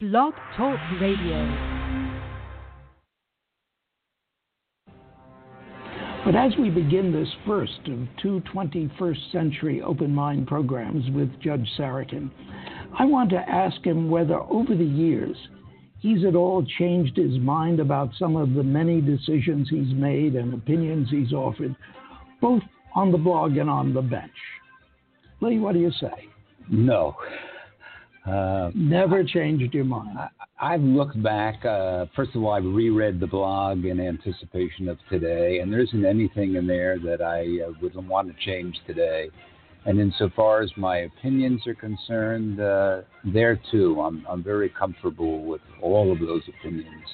Blog Talk Radio. But as we begin this first of two 21st century open mind programs with Judge Sarokin, I want to ask him whether over the years he's at all changed his mind about some of the many decisions he's made and opinions he's offered, both on the blog and on the bench. Lee, what do you say? No. Uh, Never changed your mind. I, have looked back. Uh, first of all, I've reread the blog in anticipation of today, and there isn't anything in there that I uh, would want to change today. And insofar as my opinions are concerned, uh, there too, I'm, I'm very comfortable with all of those opinions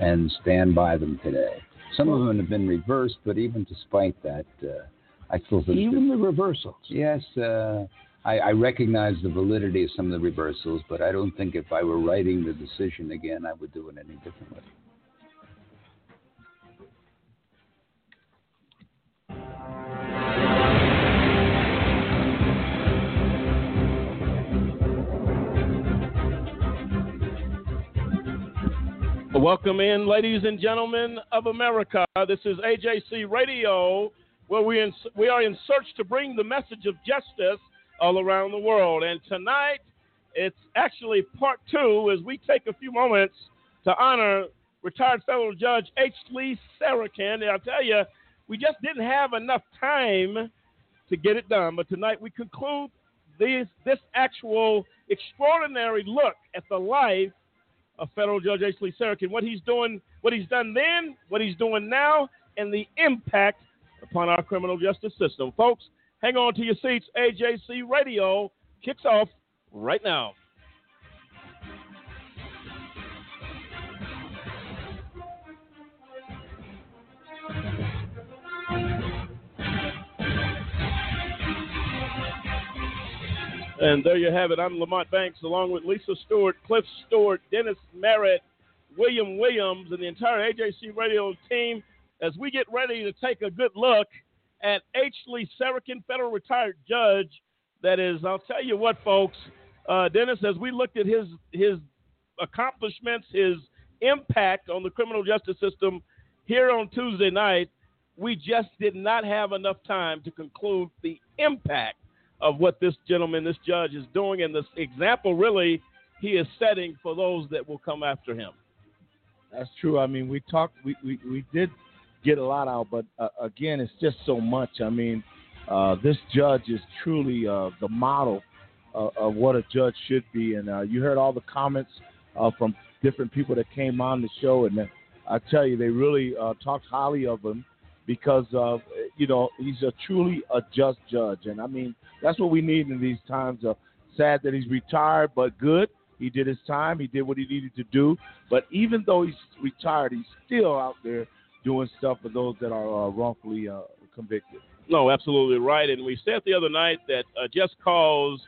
and stand by them today. Some of them have been reversed, but even despite that, uh, I still think. Even the reversals? Yes. I, I, recognize the validity of some of the reversals, but I don't think if I were writing the decision again, I would do it any differently. Welcome in, ladies and gentlemen of America. This is AJC Radio, where we, we are in search to bring the message of justice all around the world. And tonight, it's actually part two as we take a few moments to honor retired federal judge H. Lee Sarokin. And I'll tell you, we just didn't have enough time to get it done. But tonight, we conclude this, this actual extraordinary look at the life of federal judge H. Lee Sarokin, what he's doing, what he's done then, what he's doing now, and the impact upon our criminal justice system. Folks, hang on to your seats. AJC Radio kicks off right now. And there you have it. I'm Lamont Banks, along with Lisa Stewart, Cliff Stewart, Dennis Merritt, William Williams, and the entire AJC Radio team as we get ready to take a good look at H. Lee Sarokin, federal retired judge. That is, I'll tell you what, folks, uh, Dennis, as we looked at his his accomplishments, his impact on the criminal justice system here on Tuesday night, we just did not have enough time to conclude the impact of what this gentleman, this judge, is doing, and this example really he is setting for those that will come after him. That's true. I mean, we talked, we, we, we did get a lot out, but uh, again, it's just so much. I mean, uh, this judge is truly uh, the model uh, of what a judge should be. And uh, you heard all the comments uh, from different people that came on the show, and I tell you, they really talked highly of him because of you know he's a truly a just judge, and I mean that's what we need in these times. Uh, sad that he's retired, but good. He did his time. He did what he needed to do. But even though he's retired, he's still out there doing stuff for those that are uh, wrongfully uh, convicted. No, absolutely right. And we said the other night that uh, Just Cause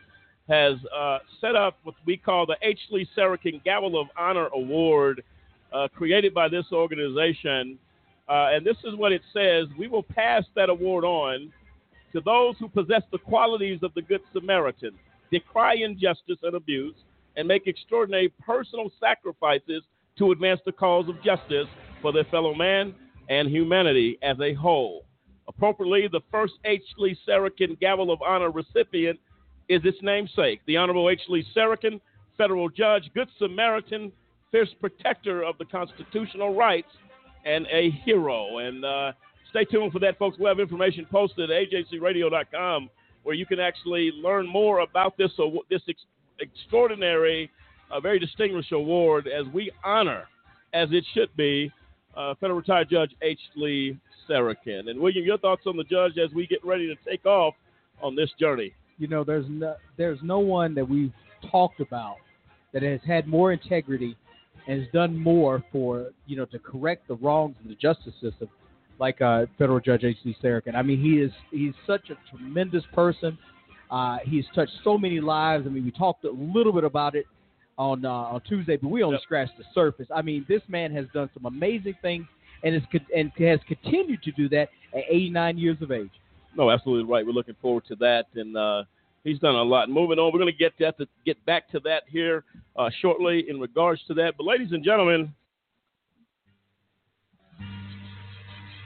has uh, set up what we call the H. Lee Sarokin Gavel of Honor Award, uh, created by this organization uh, and this is what it says We will pass that award on to those who possess the qualities of the Good Samaritan, decry injustice and abuse, and make extraordinary personal sacrifices to advance the cause of justice for their fellow man and humanity as a whole. Appropriately, the first H. Lee Sarokin Gavel of Honor recipient is its namesake, the Honorable H. Lee Sarokin, federal judge, Good Samaritan, fierce protector of the constitutional rights and a hero. And uh, stay tuned for that, folks. We'll have information posted at ajcradio.com where you can actually learn more about this, uh, this ex- extraordinary, uh, very distinguished award as we honor, as it should be, uh, federal retired Judge H. Lee Sarokin. And William, your thoughts on the judge as we get ready to take off on this journey? You know, there's no, there's no one that we've talked about that has had more integrity and has done more for you know to correct the wrongs in the justice system, like uh, federal judge H. Lee Sarokin. I mean, he is he's such a tremendous person. Uh, he's touched so many lives. I mean, we talked a little bit about it on uh, on Tuesday, but we only yep. scratched the surface. I mean, this man has done some amazing things and is and has continued to do that at 89 years of age. No, absolutely right. We're looking forward to that, and uh, he's done a lot. Moving on, we're going to get to get back to that here uh, shortly in regards to that. But ladies and gentlemen,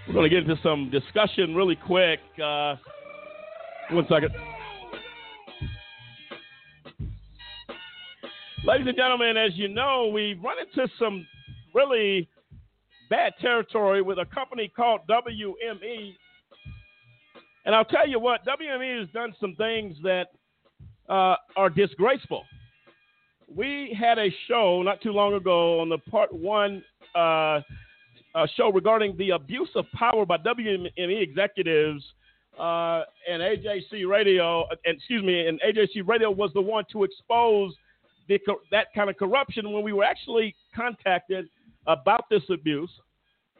we're going to get into some discussion really quick. Uh, one second. Ladies and gentlemen, as you know, we've run into some really bad territory with a company called WME and I'll tell you what, WME has done some things that uh, are disgraceful. We had a show not too long ago on the part one uh, uh, show regarding the abuse of power by WME executives uh, and AJC Radio. Excuse me, and AJC Radio was the one to expose the, that kind of corruption when we were actually contacted about this abuse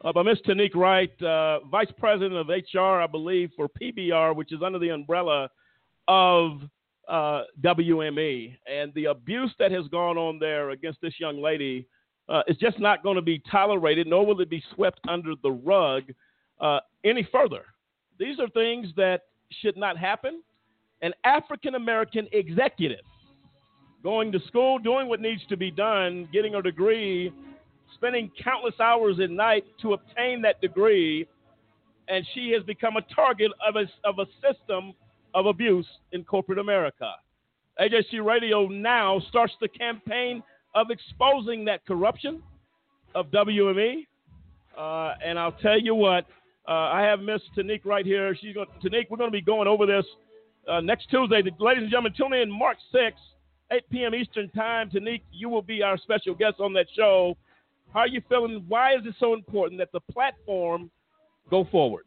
uh, by Ms. Tanique Wright, uh, Vice President of HR, I believe, for PBR, which is under the umbrella of uh, WME. And the abuse that has gone on there against this young lady uh, is just not going to be tolerated, nor will it be swept under the rug uh, any further. These are things that should not happen. An African American executive going to school, doing what needs to be done, getting a degree spending countless hours at night to obtain that degree, and she has become a target of a, of a system of abuse in corporate America. AJC Radio now starts the campaign of exposing that corruption of WME. Uh, and I'll tell you what, uh, I have Miss Tanique right here. She's going Tanique, we're going to be going over this uh, next Tuesday. Ladies and gentlemen, tune in March 6th, 8 p.m. Eastern Time. Tanique, you will be our special guest on that show. How are you feeling? Why is it so important that the platform go forward?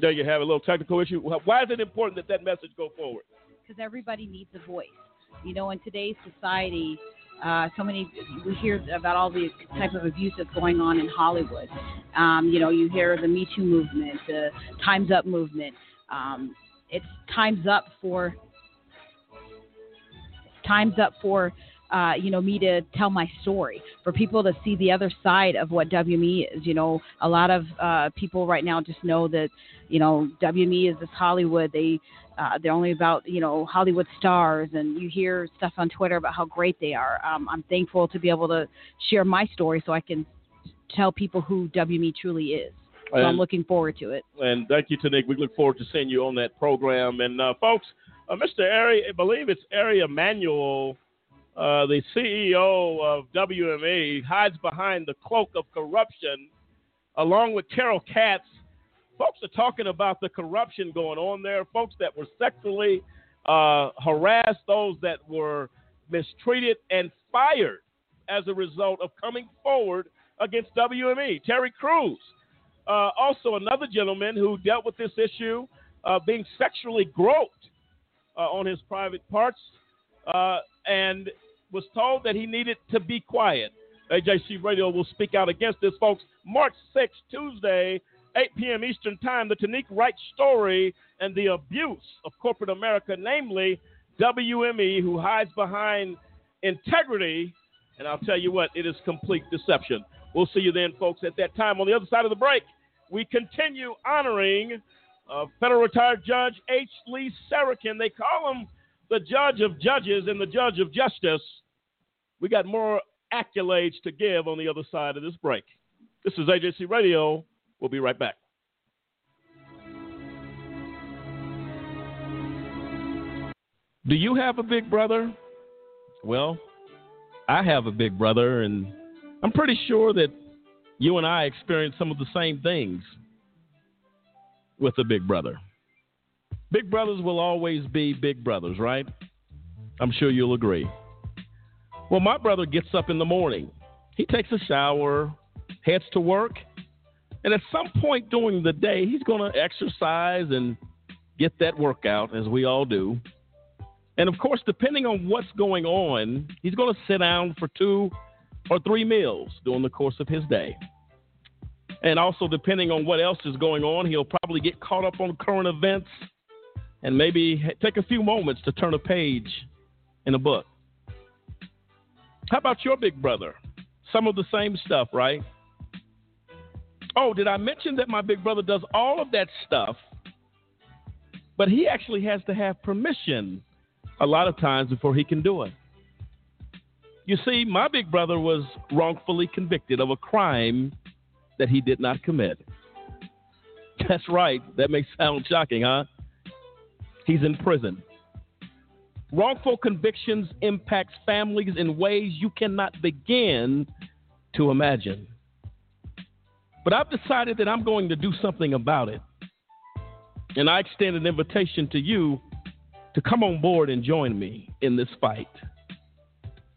There you have a little technical issue. Why is it important that that message go forward? Because everybody needs a voice. You know, in today's society, uh, so many we hear about all the type of abuse that's going on in Hollywood. Um, you know, you hear the Me Too movement, the Times Up movement. Um, it's times up for time's up for uh, you know me to tell my story for people to see the other side of what WME is. You know, a lot of uh, people right now just know that you know WME is this Hollywood. They uh, they're only about you know Hollywood stars, and you hear stuff on Twitter about how great they are. Um, I'm thankful to be able to share my story so I can tell people who WME truly is. So and, I'm looking forward to it. And thank you, Tanique. We look forward to seeing you on that program. And uh, folks, uh, Mr. Ari, I believe it's Ari Emanuel, uh, the CEO of WME, hides behind the cloak of corruption, along with Carol Katz. Folks are talking about the corruption going on there. Folks that were sexually uh, harassed, those that were mistreated and fired as a result of coming forward against WME. Terry Crews, uh, also another gentleman who dealt with this issue, uh, being sexually groped uh, on his private parts uh, and was told that he needed to be quiet. AJC Radio will speak out against this, folks. March 6th, Tuesday, 8 p.m. Eastern Time, the Tanique Wright story and the abuse of corporate America, namely WME, who hides behind integrity. And I'll tell you what, it is complete deception. We'll see you then, folks, at that time. On the other side of the break, we continue honoring uh, federal retired judge H. Lee Sarokin. They call him the judge of judges and the judge of justice. We got more accolades to give on the other side of this break. This is AJC Radio. We'll be right back. Do you have a big brother? Well, I have a big brother, and I'm pretty sure that you and I experience some of the same things with a big brother. Big brothers will always be big brothers, right? I'm sure you'll agree. Well, my brother gets up in the morning. He takes a shower, heads to work, and at some point during the day, he's going to exercise and get that workout, as we all do. And of course, depending on what's going on, he's going to sit down for two or three meals during the course of his day. And also, depending on what else is going on, he'll probably get caught up on current events and maybe take a few moments to turn a page in a book. How about your big brother? Some of the same stuff, right? Oh, did I mention that my big brother does all of that stuff, but he actually has to have permission a lot of times before he can do it? You see, my big brother was wrongfully convicted of a crime that he did not commit. That's right. That may sound shocking, huh? He's in prison. Wrongful convictions impacts families in ways you cannot begin to imagine. But I've decided that I'm going to do something about it. And I extend an invitation to you to come on board and join me in this fight.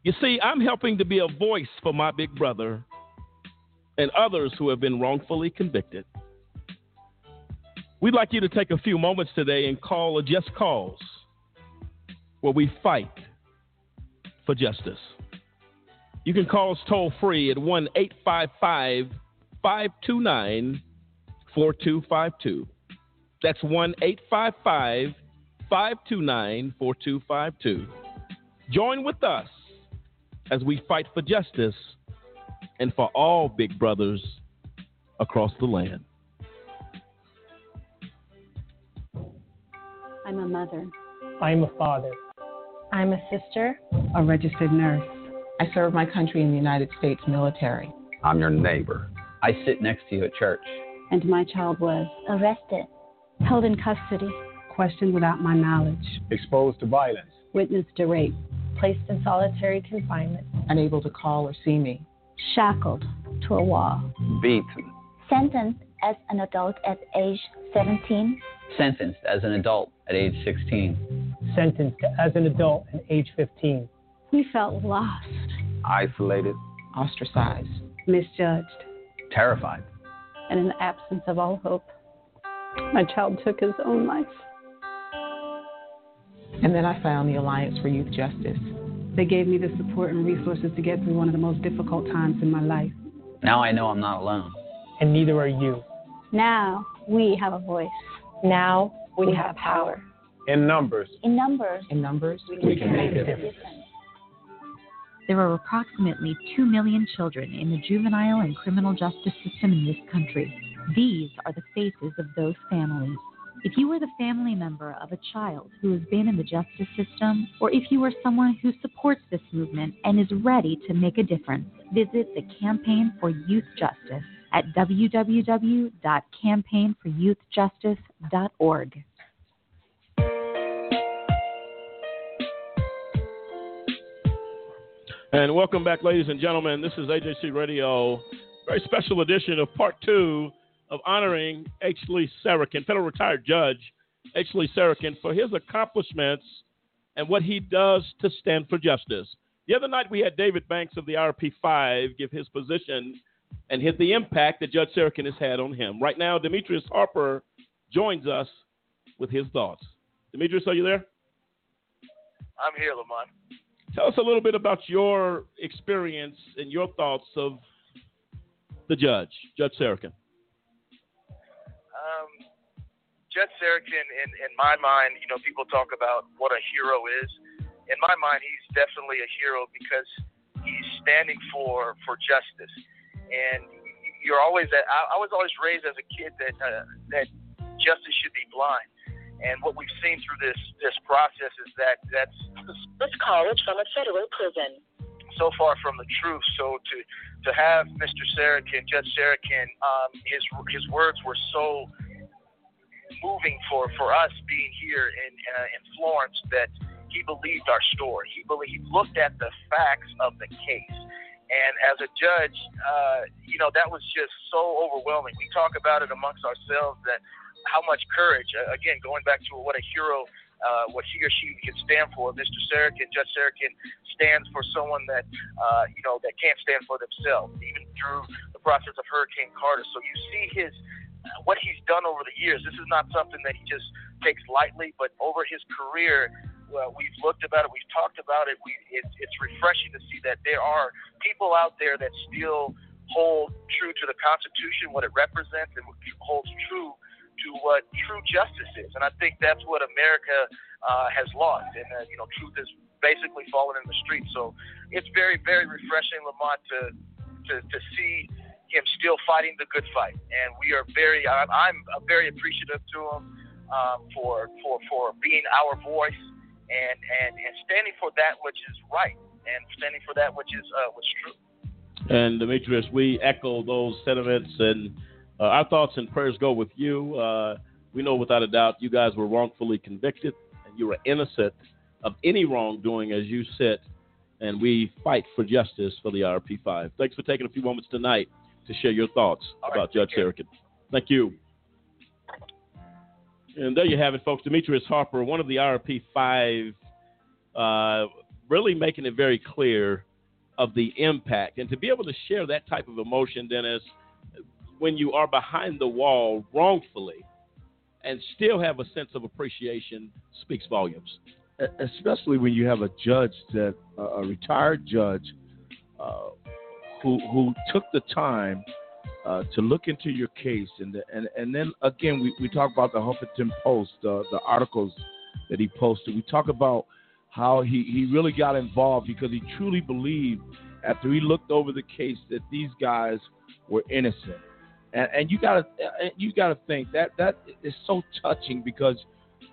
You see, I'm helping to be a voice for my big brother and others who have been wrongfully convicted. We'd like you to take a few moments today and call a Just Cause where we fight for justice. You can call us toll free at 1 855 529 4252. That's 1 855 529 4252. Join with us as we fight for justice and for all big brothers across the land. I'm a mother. I'm a father. I'm a sister. A registered nurse. I serve my country in the United States military. I'm your neighbor. I sit next to you at church. And my child was arrested, held in custody, questioned without my knowledge, exposed to violence, witnessed to rape, placed in solitary confinement, unable to call or see me, shackled to a wall, beaten, sentenced as an adult at age 17, sentenced as an adult at age 16, sentenced as an adult at age 15. We felt lost, isolated, ostracized, misjudged, terrified, and in the absence of all hope, my child took his own life. And then I found the Alliance for Youth Justice. They gave me the support and resources to get through one of the most difficult times in my life. Now I know I'm not alone. And neither are you. Now we have a voice. Now we, we have power. In numbers. In numbers. In numbers. We, we can make a difference. There are approximately 2 million children in the juvenile and criminal justice system in this country. These are the faces of those families. If you are the family member of a child who has been in the justice system, or if you are someone who supports this movement and is ready to make a difference, visit the Campaign for Youth Justice at www.campaignforyouthjustice.org. And welcome back, ladies and gentlemen. This is AJC Radio, very special edition of part two of honoring H. Lee Sarokin, federal retired judge H. Lee Sarokin, for his accomplishments and what he does to stand for justice. The other night we had David Banks of the RP5 give his position and hit the impact that Judge Sarokin has had on him. Right now, Demetrius Harper joins us with his thoughts. Demetrius, are you there? I'm here, Lamont. Tell us a little bit about your experience and your thoughts of the judge, Judge Sarokin. Um, Judge Sarokin, in, in my mind, you know, people talk about what a hero is. In my mind, he's definitely a hero because he's standing for for justice. And you're always I, I was always raised as a kid that uh, that justice should be blind. And what we've seen through this this process is that that's this college from a federal prison. So far from the truth. So to to have Mr. Sarokin, Judge Sarokin, um, his his words were so moving for for us being here in uh, in Florence that he believed our story. He believed, he looked at the facts of the case. And as a judge, uh, you know, that was just so overwhelming. We talk about it amongst ourselves that how much courage. Uh, again, going back to what a hero, uh, what he or she can stand for. Mr. Sarokin, Judge Sarokin, stands for someone that uh, you know that can't stand for themselves, even through the process of Hurricane Carter. So you see his what he's done over the years. This is not something that he just takes lightly, but over his career, well, we've looked about it, we've talked about it. We, it, it's refreshing to see that there are people out there that still hold true to the Constitution, what it represents, and holds true to what true justice is. And I think that's what America uh, has lost. And uh, you know, truth has basically fallen in the street. So it's very, very refreshing, Lamont, to to, to see him still fighting the good fight. And we are very, I'm, I'm very appreciative to him um, for for for being our voice and and and standing for that which is right and standing for that which is uh, what's true. And Demetrius, we echo those sentiments, and uh, our thoughts and prayers go with you. Uh, we know without a doubt you guys were wrongfully convicted, and you are innocent of any wrongdoing as you sit, and we fight for justice for the RP5. Thanks for taking a few moments tonight to share your thoughts All about right, Judge Sarokin. Thank you. And there you have it, folks. Demetrius Harper, one of the RP5, uh, really making it very clear of the impact. And to be able to share that type of emotion, Dennis, when you are behind the wall wrongfully and still have a sense of appreciation speaks volumes. Especially when you have a judge that uh, a retired judge uh, who who took the time uh, to look into your case and the, and and then again we, we talk about the Huffington Post the articles that he posted we talk about how he, he really got involved because he truly believed after he looked over the case that these guys were innocent and, and you gotta you gotta think that that is so touching because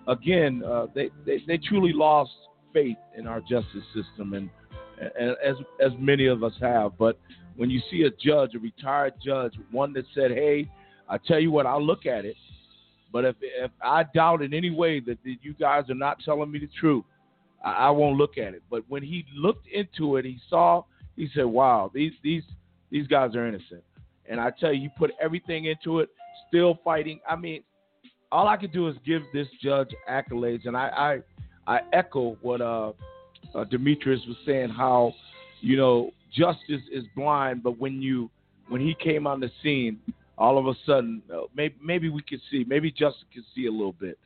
again uh, they, they they truly lost faith in our justice system and, and as as many of us have. But when you see a judge a retired judge one that said hey I tell you what I'll look at it but if if I doubt in any way that, that you guys are not telling me the truth I, I won't look at it. But when he looked into it he saw he said wow these these these guys are innocent and I tell you, you put everything into it, still fighting. I mean, all I can do is give this judge accolades, and I I, I echo what uh, uh, Demetrius was saying. How you know justice is blind, but when you when he came on the scene, all of a sudden, uh, maybe maybe we could see, maybe justice could see a little bit,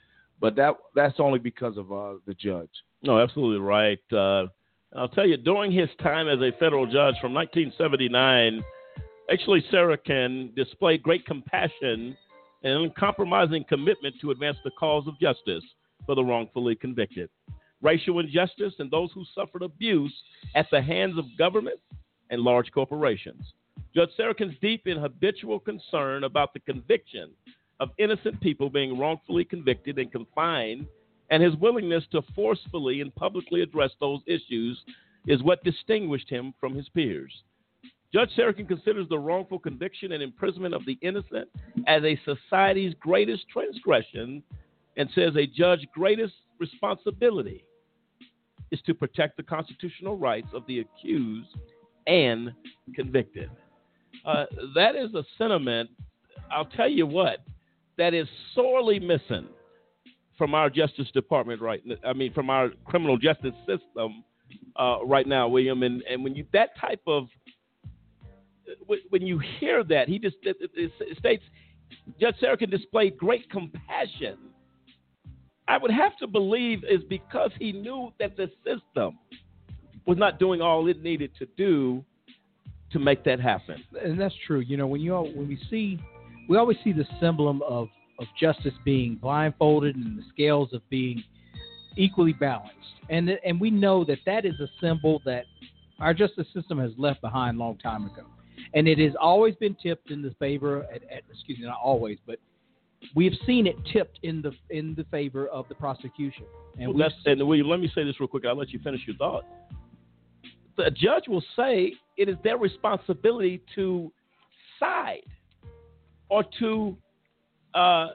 but that that's only because of uh, the judge. No, absolutely right. Uh, I'll tell you, during his time as a federal judge from 1979 Actually, Sarokin displayed great compassion and uncompromising commitment to advance the cause of justice for the wrongfully convicted. Racial injustice and those who suffered abuse at the hands of government and large corporations. Judge Sarokin's deep and habitual concern about the conviction of innocent people being wrongfully convicted and confined, and his willingness to forcefully and publicly address those issues is what distinguished him from his peers. Judge Sarokin considers the wrongful conviction and imprisonment of the innocent as a society's greatest transgression and says a judge's greatest responsibility is to protect the constitutional rights of the accused and convicted. Uh, that is a sentiment, I'll tell you what, that is sorely missing from our Justice Department right I mean, from our criminal justice system uh, right now, William. And, and when you that type of when you hear that, he just states Judge Sarokin displayed great compassion. I would have to believe is because he knew that the system was not doing all it needed to do to make that happen. And that's true. You know, when you all, when we see, we always see the symbol of of justice being blindfolded and the scales of being equally balanced, and and we know that that is a symbol that our justice system has left behind long time ago and it has always been tipped in the favor. At, at, excuse me, not always, but we have seen it tipped in the in the favor of the prosecution. And, well, and William, let me say this real quick. I'll let you finish your thought. The judge will say it is their responsibility to side or to uh,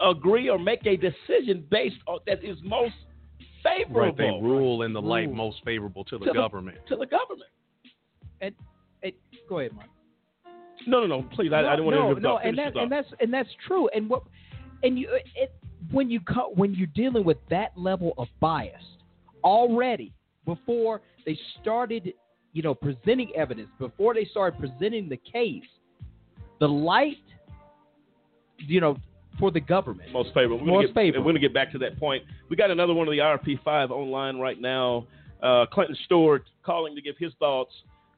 agree or make a decision based on that is most favorable. Right, they rule in the light most favorable to the to government. The, to the government. And it, go ahead, Mike. No, no, no. Please, I, no, I don't want no, to interrupt. No, and, that, and that's and that's true. And what, and you, it, when you co- when you're dealing with that level of bias already before they started, you know, presenting evidence, before they started presenting the case, the light you know, for the government. Most favorable. We're Most get, favorable. We're going to get back to that point. We got another one of the RP5 online right now. Uh, Clinton Stewart calling to give his thoughts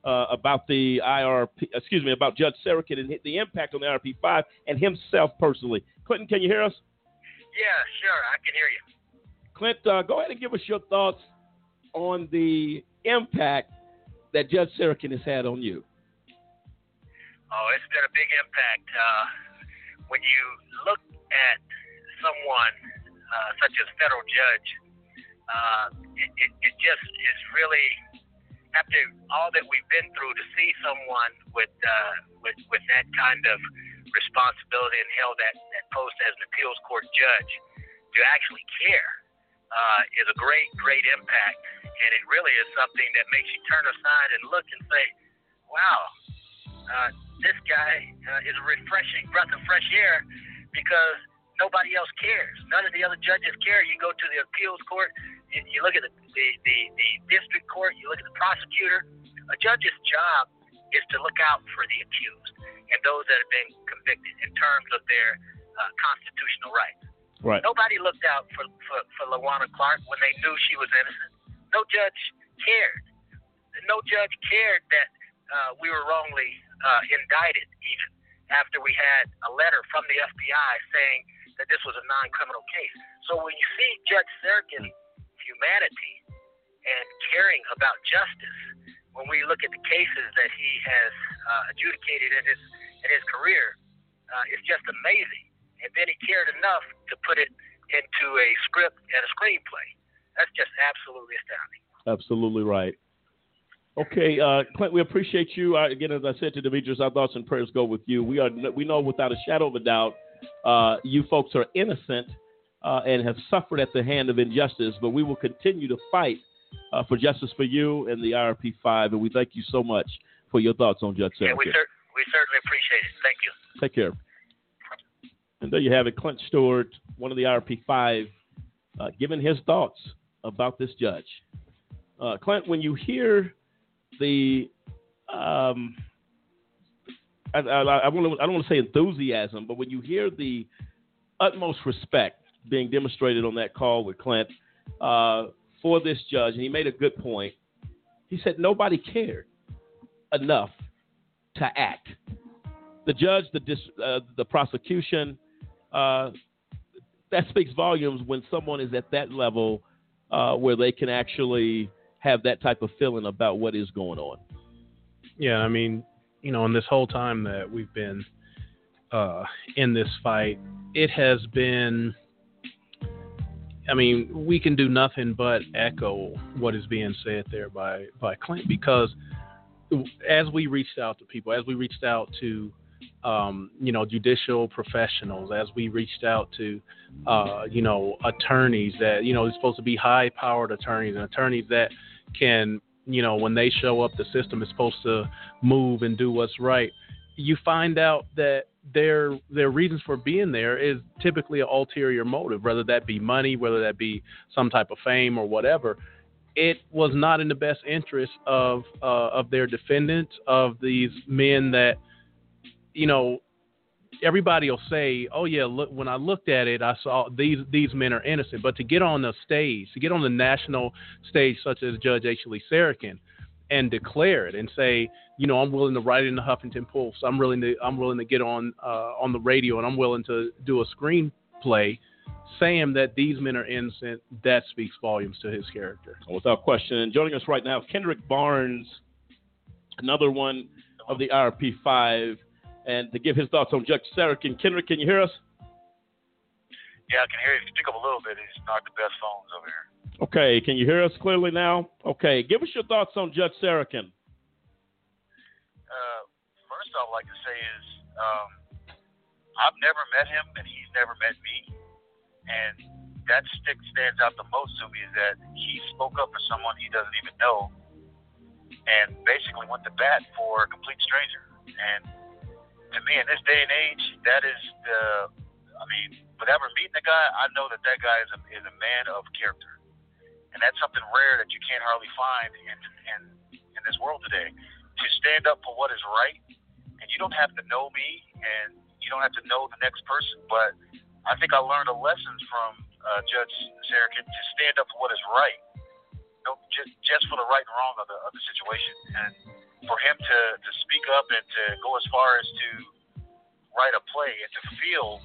uh, about the IRP, excuse me, about Judge Sarokin and the impact on the IRP five and himself personally. Clinton, can you hear us? Yeah, sure. I can hear you. Clint, uh, go ahead and give us your thoughts on the impact that Judge Sarokin has had on you. Oh, it's been a big impact. Uh, when you look at someone uh, such as federal judge, uh, it, it, it just is really after all that we've been through to see someone with uh, with with that kind of responsibility and held that, that post as an appeals court judge to actually care uh, is a great great impact, and it really is something that makes you turn aside and look and say, "Wow, uh, this guy uh, is a refreshing breath of fresh air because nobody else cares. None of the other judges care. You go to the appeals court, you, you look at the, the, the, the district court, you look at the prosecutor. A judge's job is to look out for the accused and those that have been convicted in terms of their uh, constitutional rights. Right. Nobody looked out for, for, for LaWanna Clark when they knew she was innocent. No judge cared. No judge cared that uh, we were wrongly uh, indicted, even after we had a letter from the FBI saying that this was a non-criminal case. So when you see Judge Sarokin humanity and caring about justice, when we look at the cases that he has uh, adjudicated in his in his career, uh, it's just amazing. And then he cared enough to put it into a script and a screenplay. That's just absolutely astounding. Absolutely right. Okay, uh, Clint, we appreciate you. Uh, again, as I said to Demetrius, our thoughts and prayers go with you. We are we know without a shadow of a doubt, uh, you folks are innocent uh, and have suffered at the hand of injustice, but we will continue to fight uh, for justice for you and the IRP five, and we thank you so much for your thoughts on Judge Yeah, we, cer- we certainly appreciate it. Thank you. Take care. And there you have it, Clint Stewart, one of the RP5, uh, giving his thoughts about this judge. Uh, Clint, when you hear the, um, I, I, I, wanna, I don't want to say enthusiasm, but when you hear the utmost respect being demonstrated on that call with Clint uh, for this judge, and he made a good point. He said nobody cared enough to act the judge, the dis, uh, the prosecution, uh, that speaks volumes when someone is at that level uh, where they can actually have that type of feeling about what is going on. Yeah, I mean, you know, in this whole time that we've been uh, in this fight, it has been. I mean, we can do nothing but echo what is being said there by by Clint because as we reached out to people, as we reached out to um, you know, judicial professionals, as we reached out to, uh, you know, attorneys that, you know, they're supposed to be high powered attorneys and attorneys that can, you know, when they show up, the system is supposed to move and do what's right. You find out that their their reasons for being there is typically an ulterior motive, whether that be money, whether that be some type of fame or whatever. It was not in the best interest of uh, of their defendants, of these men that you know, everybody will say, "Oh yeah, look." When I looked at it, I saw these these men are innocent. But to get on the stage, to get on the national stage, such as Judge H. Lee Sarokin, and declare it and say, you know, I'm willing to write in the Huffington Post. I'm willing to I'm willing to get on uh, on the radio, and I'm willing to do a screenplay saying that these men are innocent. That speaks volumes to his character. Without question. And joining us right now, Kendrick Barnes, another one of the RP5 and to give his thoughts on Judge Sarokin. Kendrick, can you hear us? Yeah, I can hear you. If you speak up a little bit, it's not the best phones over here. Okay, can you hear us clearly now? Okay, give us your thoughts on Judge Sarokin. Uh, first, I'd like to say is um, I've never met him, and he's never met me, and that stick stands out the most to me is that he spoke up for someone he doesn't even know, and basically went to bat for a complete stranger. And to me, in this day and age, that is the. I mean, without ever meeting the guy, I know that that guy is a, is a man of character, and that's something rare that you can't hardly find in in in this world today. To stand up for what is right, and you don't have to know me, and you don't have to know the next person, but I think I learned a lesson from uh, Judge Sarokin to stand up for what is right, no, just just for the right and wrong of the of the situation, and for him to to speak up and to go as far as to write a play and to feel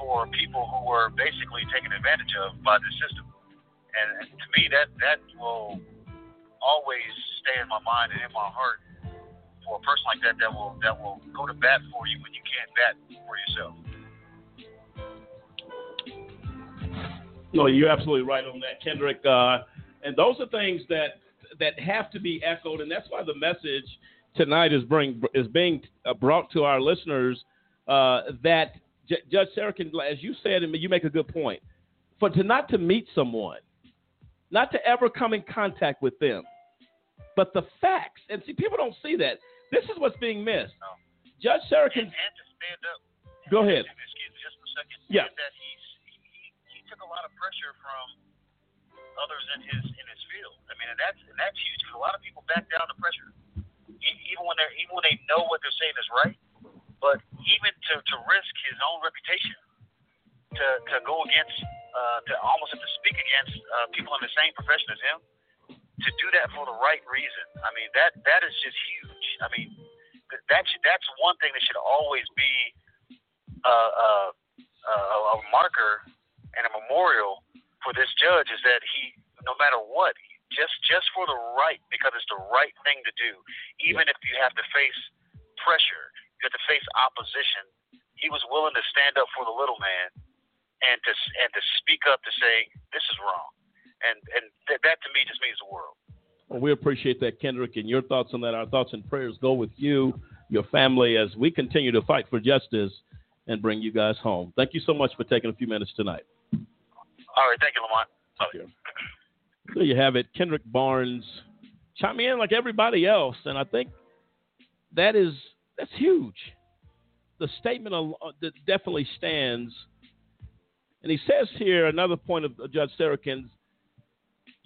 for people who were basically taken advantage of by the system. And, to me, that that will always stay in my mind and in my heart for a person like that that will that will go to bat for you when you can't bat for yourself. No, you're absolutely right on that, Kendrick. Uh, and those are things that that have to be echoed, and that's why the message tonight is bring is being uh, brought to our listeners uh, that J- Judge Sarokin, as you said, and you make a good point, for to not to meet someone, not to ever come in contact with them, but the facts. And see, people don't see that. This is what's being missed. Judge Sarokin. And, and to stand up. Go ahead. Excuse me, just a second. Yeah. That he's he, he, he took a lot of pressure from others in his in his field. I mean, and that's and that's huge because a lot of people back down to pressure, even when they're even when they know what they're saying is right. But even to to risk his own reputation, to to go against, uh, to almost have to speak against uh, people in the same profession as him, to do that for the right reason. I mean, that that is just huge. I mean, th- that should, that's one thing that should always be uh, uh, uh, a marker and a memorial for this judge is that he, no matter what, just just for the right, because it's the right thing to do, even if you have to face pressure, you have to face opposition. He was willing to stand up for the little man and to and to speak up to say this is wrong, and and th- that to me just means the world. Well, we appreciate that, Kendrick, and your thoughts on that. Our thoughts and prayers go with you, your family, as we continue to fight for justice and bring you guys home. Thank you so much for taking a few minutes tonight. All right, thank you, Lamont. Thank you. There you have it, Kendrick Barnes chiming in like everybody else, and I think that is that's huge. The statement uh, that definitely stands, and he says here another point of Judge Sarokin's.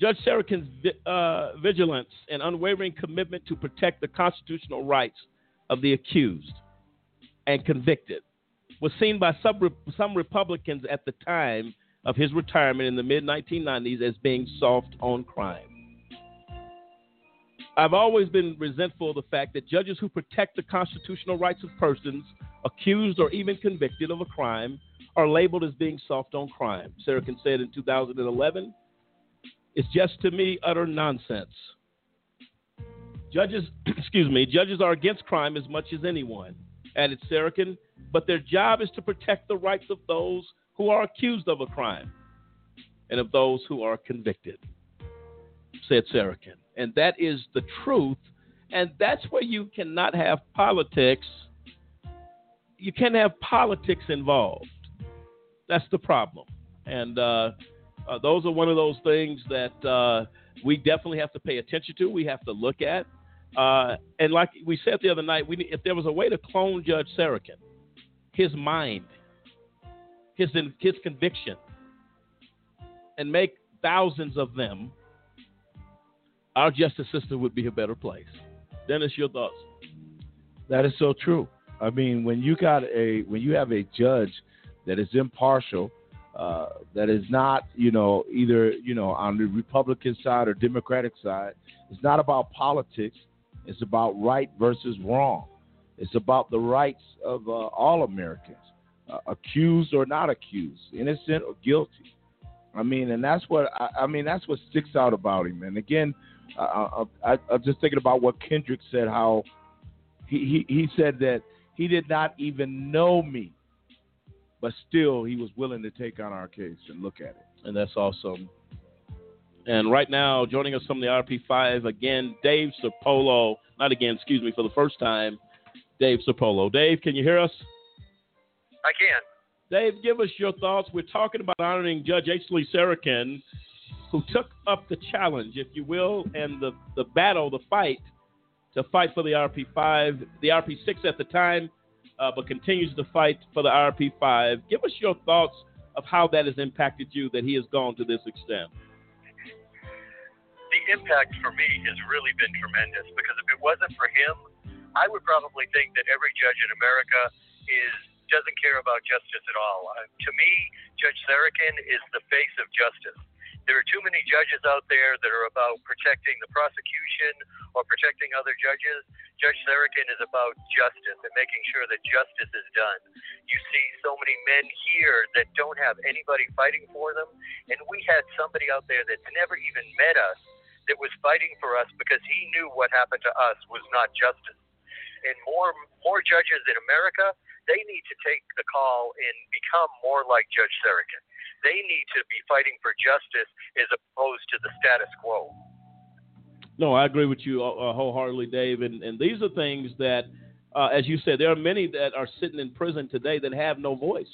Judge Sarokin's uh, vigilance and unwavering commitment to protect the constitutional rights of the accused and convicted was seen by some, some Republicans at the time of his retirement in the mid 1990s as being soft on crime. I've always been resentful of the fact that judges who protect the constitutional rights of persons accused or even convicted of a crime are labeled as being soft on crime. Sarokin said in 2011, it's just to me utter nonsense. Judges, excuse me, judges are against crime as much as anyone, added Sarokin, but their job is to protect the rights of those who are accused of a crime and of those who are convicted, said Sarokin. And that is the truth. And that's where you cannot have politics. You can't have politics involved. That's the problem. And uh, uh, those are one of those things that uh, we definitely have to pay attention to. We have to look at. Uh, and like we said the other night, we, if there was a way to clone Judge Sarokin, his mind, his his conviction, and make thousands of them, our justice system would be a better place. Dennis, your thoughts? That is so true. I mean, when you got a when you have a judge that is impartial, uh, that is not you know either you know on the Republican side or Democratic side, it's not about politics. It's about right versus wrong. It's about the rights of uh, all Americans, uh, accused or not accused, innocent or guilty. I mean, and that's what I, I mean. That's what sticks out about him. And again, I, I'm just thinking about what Kendrick said. How he, he he said that he did not even know me, but still he was willing to take on our case and look at it. And that's awesome. And right now, joining us from the RP5 again, Dave Serpolo. Not again, excuse me, for the first time, Dave Serpolo. Dave, can you hear us? I can. Dave, give us your thoughts. We're talking about honoring Judge H. Lee Sarokin, who took up the challenge, if you will, and the, the battle, the fight, to fight for the RP5, the RP6 at the time, uh, but continues to fight for the RP5. Give us your thoughts of how that has impacted you, that he has gone to this extent. the impact for me has really been tremendous because if it wasn't for him, I would probably think that every judge in America is doesn't care about justice at all. Uh, to me, Judge Sarokin is the face of justice. There are too many judges out there that are about protecting the prosecution or protecting other judges. Judge Sarokin is about justice and making sure that justice is done. You see so many men here that don't have anybody fighting for them, and we had somebody out there that's never even met us that was fighting for us because he knew what happened to us was not justice. And more more judges in America, they need to take the call and become more like Judge Sarokin. They need to be fighting for justice as opposed to the status quo. No, I agree with you uh, wholeheartedly, Dave. And, and these are things that, uh, as you said, there are many that are sitting in prison today that have no voice.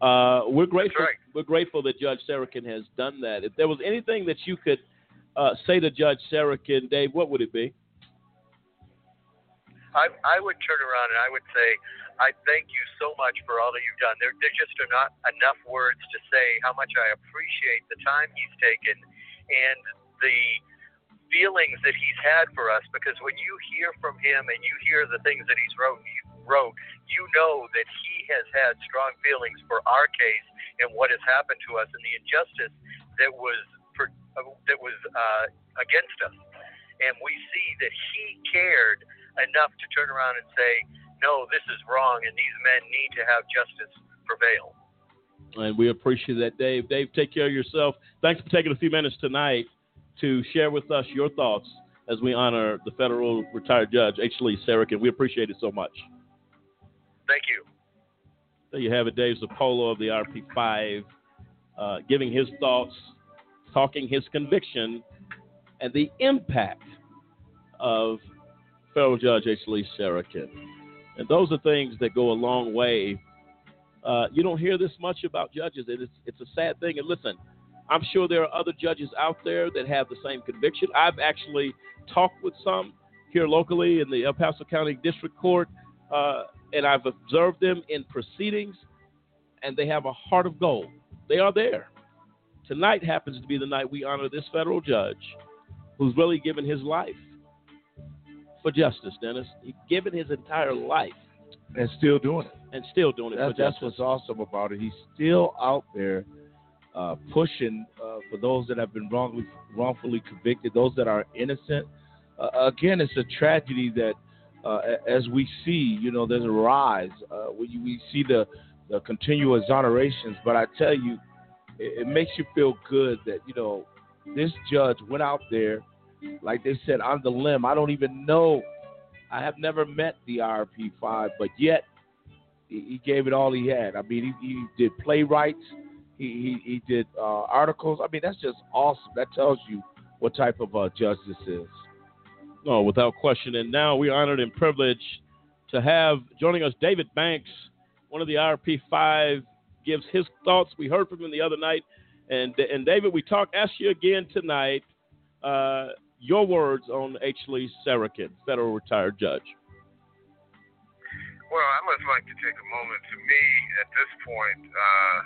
Uh, we're grateful. Right. We're grateful that Judge Sarokin has done that. If there was anything that you could uh, say to Judge Sarokin, Dave, what would it be? I, I would turn around and I would say, I thank you so much for all that you've done. There, there just are not enough words to say how much I appreciate the time he's taken and the feelings that he's had for us. Because when you hear from him and you hear the things that he's wrote, you wrote, you know that he has had strong feelings for our case and what has happened to us and the injustice that was for, uh, that was uh, against us. And we see that he cared enough to turn around and say, no, this is wrong, and these men need to have justice prevail. And we appreciate that, Dave. Dave, take care of yourself. Thanks for taking a few minutes tonight to share with us your thoughts as we honor the federal retired judge, H. Lee Sarokin. We appreciate it so much. Thank you. There you have it, Dave Zapolo of the IRP5, uh, giving his thoughts, talking his conviction, and the impact of federal judge H. Lee Sarokin. And those are things that go a long way. Uh, you don't hear this much about judges. It is, it's a sad thing. And listen, I'm sure there are other judges out there that have the same conviction. I've actually talked with some here locally in the El Paso County District Court, uh, and I've observed them in proceedings, and they have a heart of gold. They are there. Tonight happens to be the night we honor this federal judge who's really given his life for justice, Dennis. He's given his entire life and still doing it. and still doing it That- that's what's awesome about it. He's still out there uh, pushing uh, for those that have been wrongly, wrongfully convicted, those that are innocent. Uh, again, it's a tragedy that, uh, as we see, you know, there's a rise. Uh, we, we see the the continual exonerations, but I tell you, it, it makes you feel good that you know this judge went out there, like they said, on the limb. I don't even know. I have never met the IRP five, but yet he, gave it all he had. I mean, he, he did playwrights, he he, he did uh, articles. I mean, that's just awesome. That tells you what type of uh, judge this is. No, without question. And now we're honored and privileged to have joining us David Banks, one of the IRP five, gives his thoughts. We heard from him the other night, and and David, we talk ask you again tonight. Uh, your words on H. Lee Sarokin, federal retired judge. Well, I must like to take a moment. To me, at this point, uh,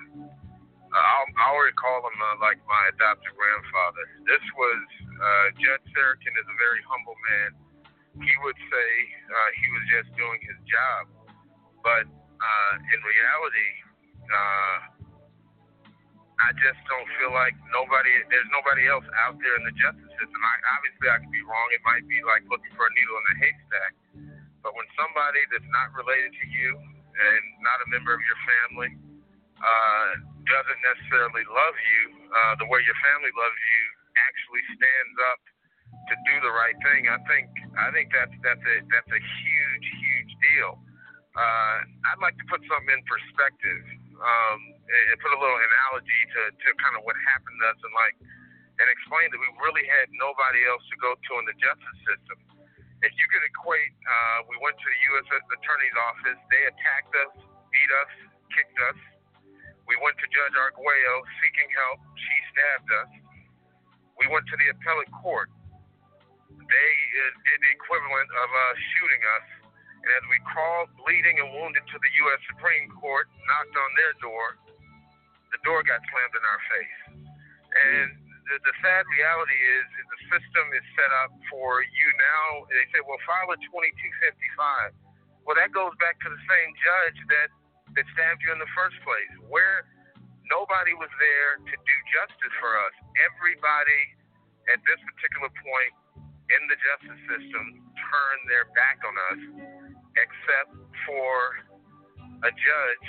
I'll, I already call him uh, like my adopted grandfather. This was uh, Judge Sarokin is a very humble man. He would say uh, he was just doing his job, but uh, in reality, uh, I just don't feel like nobody. There's nobody else out there in the justice system. I, obviously, I could be wrong. It might be like looking for a needle in a haystack. But when somebody that's not related to you and not a member of your family uh, doesn't necessarily love you uh, the way your family loves you, actually stands up to do the right thing, I think I think that's that's a that's a huge huge deal. Uh, I'd like to put something in perspective um, and, put a little analogy to, to kind of what happened to us and like and explain that we really had nobody else to go to in the justice system if you could equate, uh, we went to the U.S. Attorney's Office. They attacked us, beat us, kicked us. We went to Judge Arguello seeking help. She stabbed us. We went to the appellate court. They uh, did the equivalent of uh, shooting us. And as we crawled, bleeding and wounded, to the U.S. Supreme Court, knocked on their door, the door got slammed in our face. And the, the sad reality is, is the system is set up for you now. They say, well, file a 2255. Well, that goes back to the same judge that that stabbed you in the first place? Where nobody was there to do justice for us. Everybody at this particular point in the justice system turned their back on us, except for a judge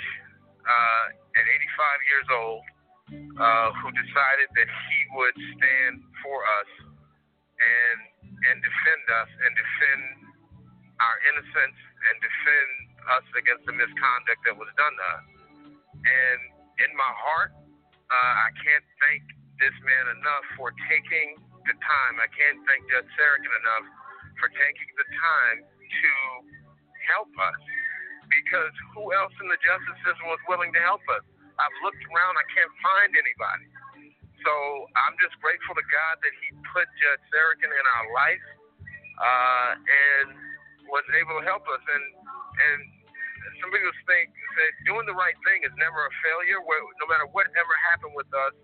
uh, at 85 years old uh, who decided that he would stand for us and and defend us and defend our innocence and defend us against the misconduct that was done to us. And in my heart, uh, I can't thank this man enough for taking the time. I can't thank Judge Sarokin enough for taking the time to help us. Because who else in the justice system was willing to help us? I've looked around, I can't find anybody. So I'm just grateful to God that He put Judge Sarokin in our life uh, and was able to help us. And and some people think that doing the right thing is never a failure. Where, no matter whatever happened with us,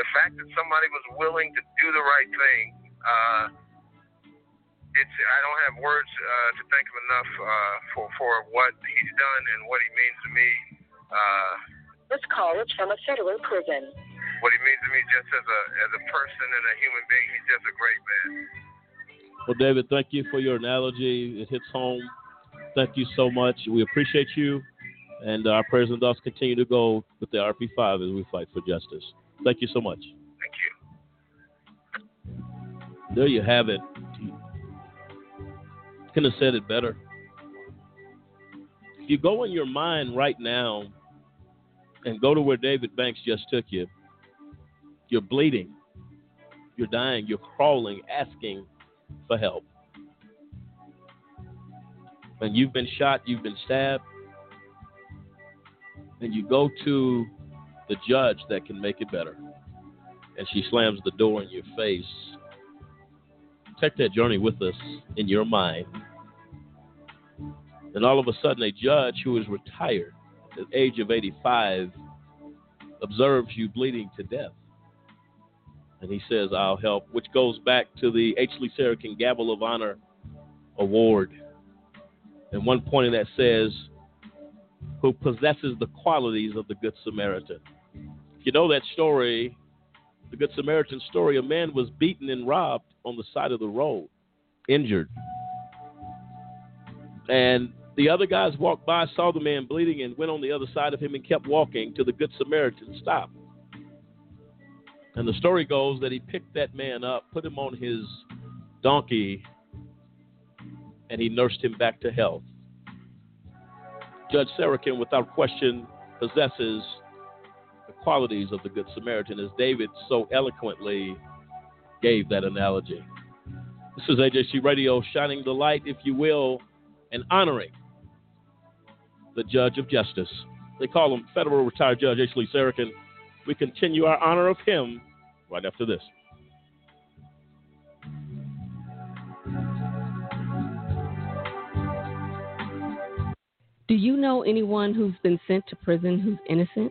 the fact that somebody was willing to do the right thing, uh, it's I don't have words uh, to thank him enough uh, for for what he's done and what he means to me. Uh, this call is from a federal prison. What he means to me just as a as a person and a human being, he's just a great man. Well, David, thank you for your analogy. It hits home. Thank you so much. We appreciate you, and our prayers and thoughts continue to go with the IRP5 as we fight for justice. Thank you so much. Thank you. There you have it. Couldn't have said it better. If you go in your mind right now and go to where David Banks just took you, you're bleeding, you're dying, you're crawling, asking for help. And you've been shot, you've been stabbed, and you go to the judge that can make it better. And she slams the door in your face. Take that journey with us in your mind. And all of a sudden, a judge who is retired at the age of 85 observes you bleeding to death. And he says, I'll help, which goes back to the H. Lee Sarokin Gavel of Honor Award. And one point in that says, who possesses the qualities of the Good Samaritan. If you know that story, the Good Samaritan story, a man was beaten and robbed on the side of the road, injured. And the other guys walked by, saw the man bleeding, and went on the other side of him and kept walking till the Good Samaritan stopped. And the story goes that he picked that man up, put him on his donkey, and he nursed him back to health. Judge Sarokin, without question, possesses qualities of the Good Samaritan, as David so eloquently gave that analogy. This is AJC Radio, shining the light, if you will, and honoring the Judge of Justice. They call him Federal Retired Judge H. Lee Sarokin. We continue our honor of him right after this. Do you know anyone who's been sent to prison who's innocent?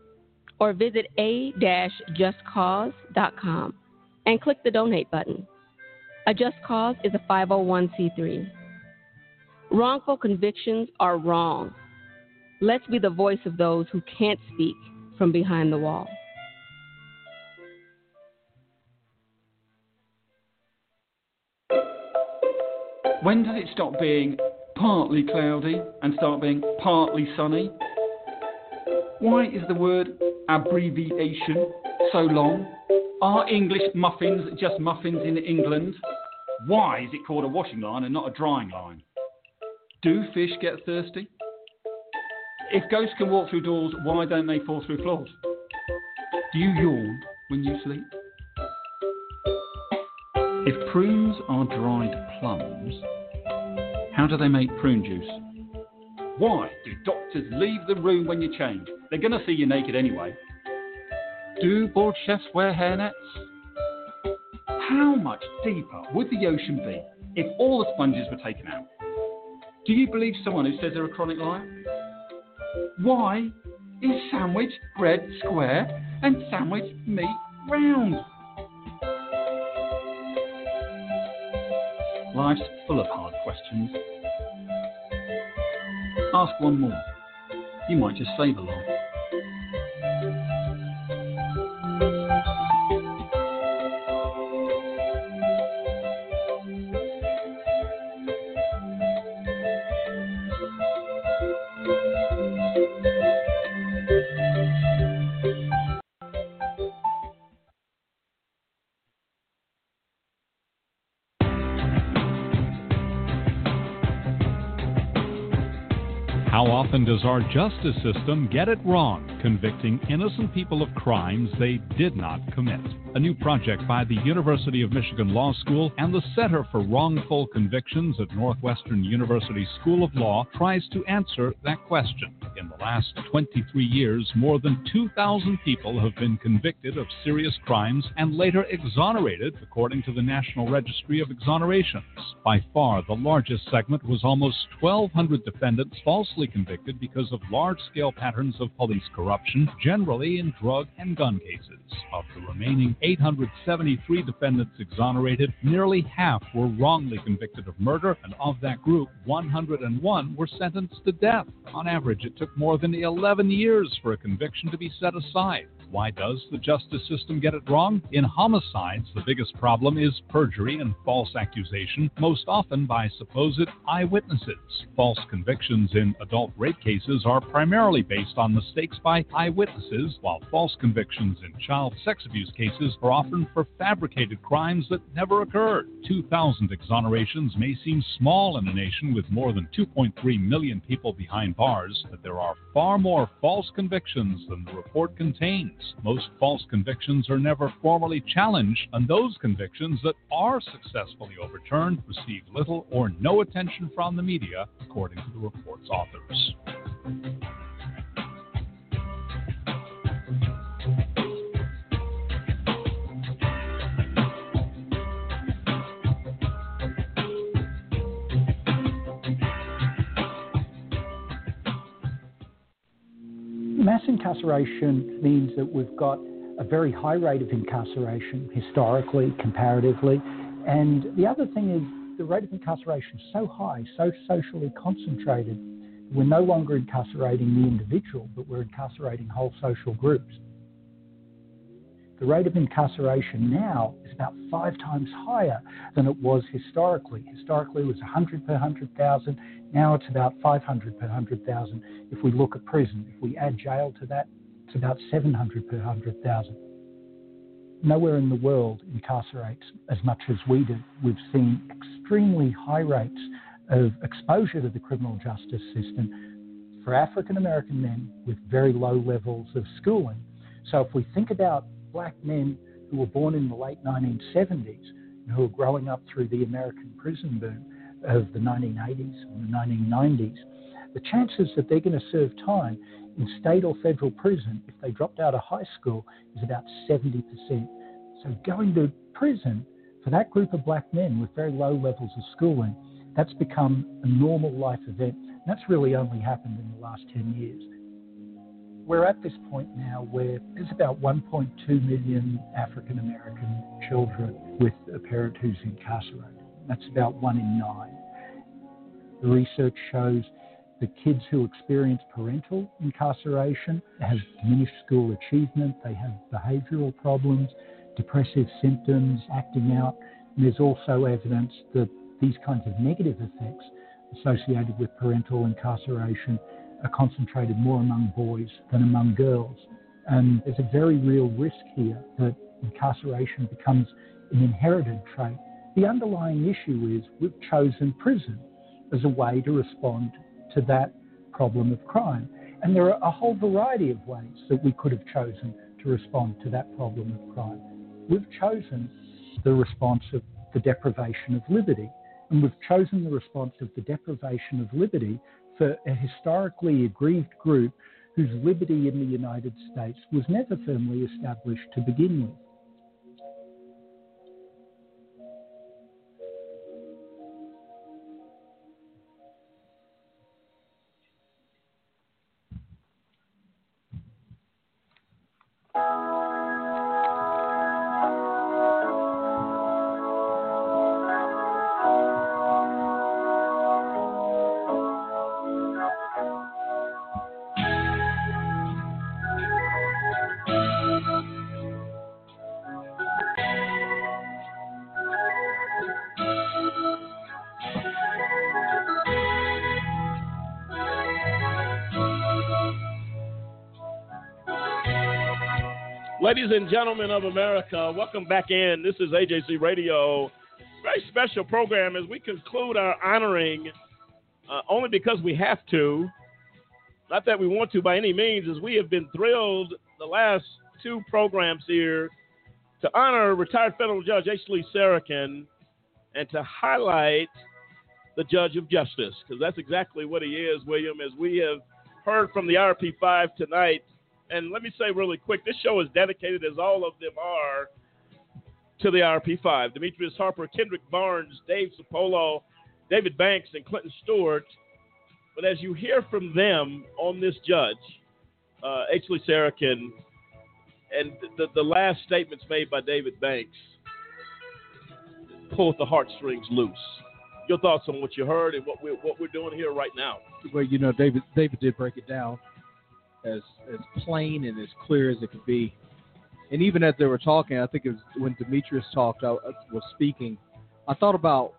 or visit a-justcause.com and click the donate button. A Just Cause is a 501c3. Wrongful convictions are wrong. Let's be the voice of those who can't speak from behind the wall. When does it stop being partly cloudy and start being partly sunny? Why is the word abbreviation so long? Are English muffins just muffins in England? Why is it called a washing line and not a drying line? Do fish get thirsty? If ghosts can walk through doors, why don't they fall through floors? Do you yawn when you sleep? If prunes are dried plums, how do they make prune juice? Why do doctors leave the room when you change? They're going to see you naked anyway. Do bald chefs wear hairnets? How much deeper would the ocean be if all the sponges were taken out? Do you believe someone who says they're a chronic liar? Why is sandwich bread square and sandwich meat round? Life's full of hard questions. Ask one more. You might just save a life. Often does our justice system get it wrong, convicting innocent people of crimes they did not commit? A new project by the University of Michigan Law School and the Center for Wrongful Convictions at Northwestern University School of Law tries to answer that question. Last 23 years, more than 2,000 people have been convicted of serious crimes and later exonerated, according to the National Registry of Exonerations. By far, the largest segment was almost 1,200 defendants falsely convicted because of large scale patterns of police corruption, generally in drug and gun cases. Of the remaining 873 defendants exonerated, nearly half were wrongly convicted of murder, and of that group, 101 were sentenced to death. On average, it took more than 11 years for a conviction to be set aside. Why does the justice system get it wrong? In homicides, the biggest problem is perjury and false accusation, most often by supposed eyewitnesses. False convictions in adult rape cases are primarily based on mistakes by eyewitnesses, while false convictions in child sex abuse cases are often for fabricated crimes that never occurred. 2,000 exonerations may seem small in a nation with more than 2.3 million people behind bars, but there are far more false convictions than the report contains. Most false convictions are never formally challenged, and those convictions that are successfully overturned receive little or no attention from the media, according to the report's authors. Mass incarceration means that we've got a very high rate of incarceration historically, comparatively. And the other thing is the rate of incarceration is so high, so socially concentrated, we're no longer incarcerating the individual, but we're incarcerating whole social groups. The rate of incarceration now is about five times higher than it was historically. Historically, it was 100 per 100,000. Now it's about 500 per 100,000. If we look at prison, if we add jail to that, it's about 700 per 100,000. Nowhere in the world incarcerates as much as we do. We've seen extremely high rates of exposure to the criminal justice system for African American men with very low levels of schooling. So if we think about black men who were born in the late 1970s and who are growing up through the American prison boom of the 1980s and the 1990s, the chances that they're going to serve time in state or federal prison if they dropped out of high school is about 70%. So going to prison for that group of black men with very low levels of schooling, that's become a normal life event. And that's really only happened in the last 10 years we're at this point now where there's about 1.2 million African American children with a parent who's incarcerated. That's about one in nine. The research shows the kids who experience parental incarceration have diminished school achievement, they have behavioral problems, depressive symptoms, acting out. And there's also evidence that these kinds of negative effects associated with parental incarceration are concentrated more among boys than among girls. And there's a very real risk here that incarceration becomes an inherited trait. The underlying issue is we've chosen prison as a way to respond to that problem of crime. And there are a whole variety of ways that we could have chosen to respond to that problem of crime. We've chosen the response of the deprivation of liberty. And we've chosen the response of the deprivation of liberty for a historically aggrieved group whose liberty in the United States was never firmly established to begin with. Ladies and gentlemen of America, welcome back in. This is AJC Radio. Very special program as we conclude our honoring, uh, only because we have to, not that we want to by any means, as we have been thrilled the last two programs here to honor retired federal judge H. Lee Sarokin and to highlight the judge of justice, because that's exactly what he is, William, as we have heard from the IRP5 tonight and let me say really quick, this show is dedicated, as all of them are, to the IRP5. Demetrius Harper, Kendrick Barnes, Dave Sapolo, David Banks, and Clinton Stewart. But as you hear from them on this judge, uh, H. Lee Sarokin, and the, the last statements made by David Banks pulled the heartstrings loose. Your thoughts on what you heard and what we're, what we're doing here right now? Well, you know, David David did break it down as as plain and as clear as it could be. And even as they were talking, I think it was when Demetrius talked, I was speaking. I thought about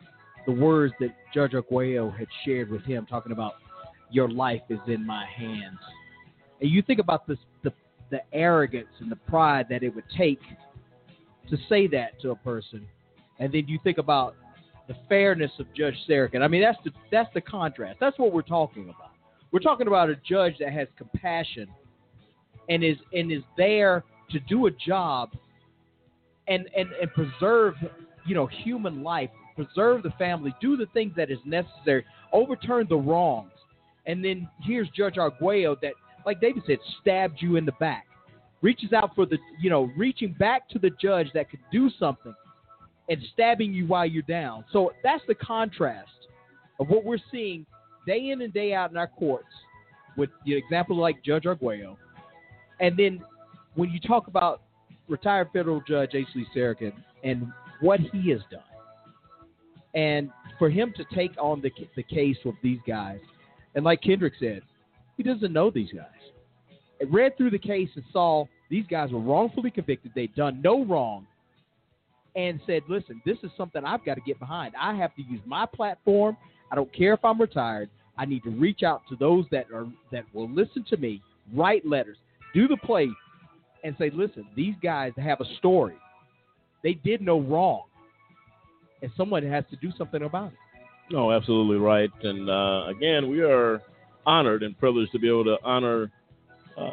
the words that Judge Arguello had shared with him, talking about your life is in my hands. And you think about this, the the arrogance and the pride that it would take to say that to a person, and then you think about the fairness of Judge Sarokin. I mean, that's the that's the contrast. That's what we're talking about. We're talking about a judge that has compassion and is and is there to do a job and and, and preserve you know human life, preserve the family, do the things that is necessary, overturn the wrongs. And then here's Judge Arguello that, like David said, stabbed you in the back, reaches out for the you know reaching back to the judge that could do something, and stabbing you while you're down. So that's the contrast of what we're seeing day in and day out in our courts with the example like Judge Arguello. And then when you talk about retired federal judge H. Lee and what he has done, and for him to take on the, the case with these guys, and like Kendrick said, he doesn't know these guys. I read through the case and saw these guys were wrongfully convicted. They'd done no wrong and said, listen, this is something I've got to get behind. I have to use my platform I don't care if I'm retired. I need to reach out to those that are that will listen to me, write letters, do the play, and say, listen, these guys have a story. They did no wrong, and someone has to do something about it. No, absolutely right. And uh, again, we are honored and privileged to be able to honor uh,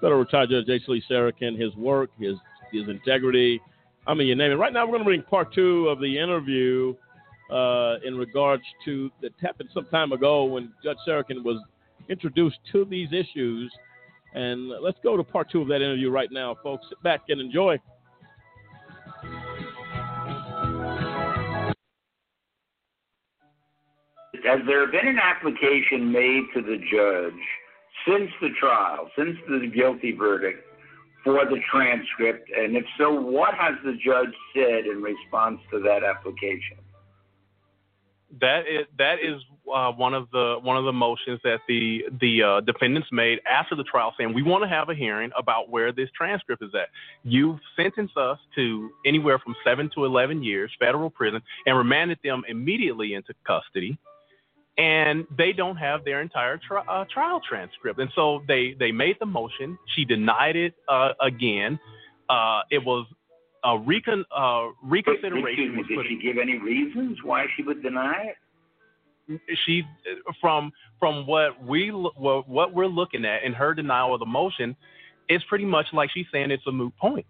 federal retired Judge H. Lee Sarokin, his work, his his integrity. I mean, you name it. Right now, we're going to bring part two of the interview uh, in regards to that happened some time ago when Judge Sarokin was introduced to these issues. And let's go to part two of that interview right now, folks. Sit back and enjoy. Has there been an application made to the judge since the trial, since the guilty verdict, for the transcript? And if so, what has the judge said in response to that application? That is that is uh, one of the one of the motions that the the uh, defendants made after the trial, saying we want to have a hearing about where this transcript is at. You've sentenced us to anywhere from seven to eleven years federal prison and remanded them immediately into custody, and they don't have their entire tri- uh, trial transcript. And so they they made the motion. She denied it uh, again. Uh, it was a recon, uh, reconsideration. Me, did she give any reasons why she would deny it? She, from from what we what we're looking at in her denial of the motion, it's pretty much like she's saying it's a moot point.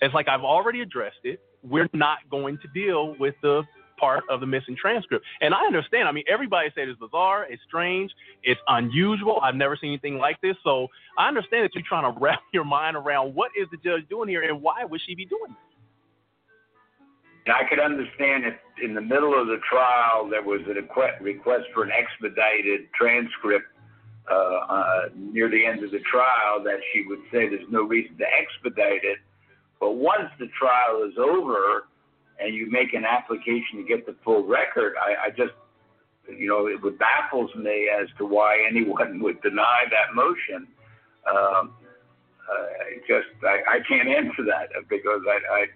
It's like I've already addressed it. We're not going to deal with the part of the missing transcript. And I understand. I mean, everybody said it's bizarre, it's strange, it's unusual. I've never seen anything like this. So I understand that you're trying to wrap your mind around what is the judge doing here and why would she be doing this? I could understand if in the middle of the trial there was a request, for an expedited transcript uh, uh, near the end of the trial that she would say there's no reason to expedite it. But once the trial is over and you make an application to get the full record, I, I just, you know, it would baffles me as to why anyone would deny that motion. Um, just, I, I can't answer that because I, I,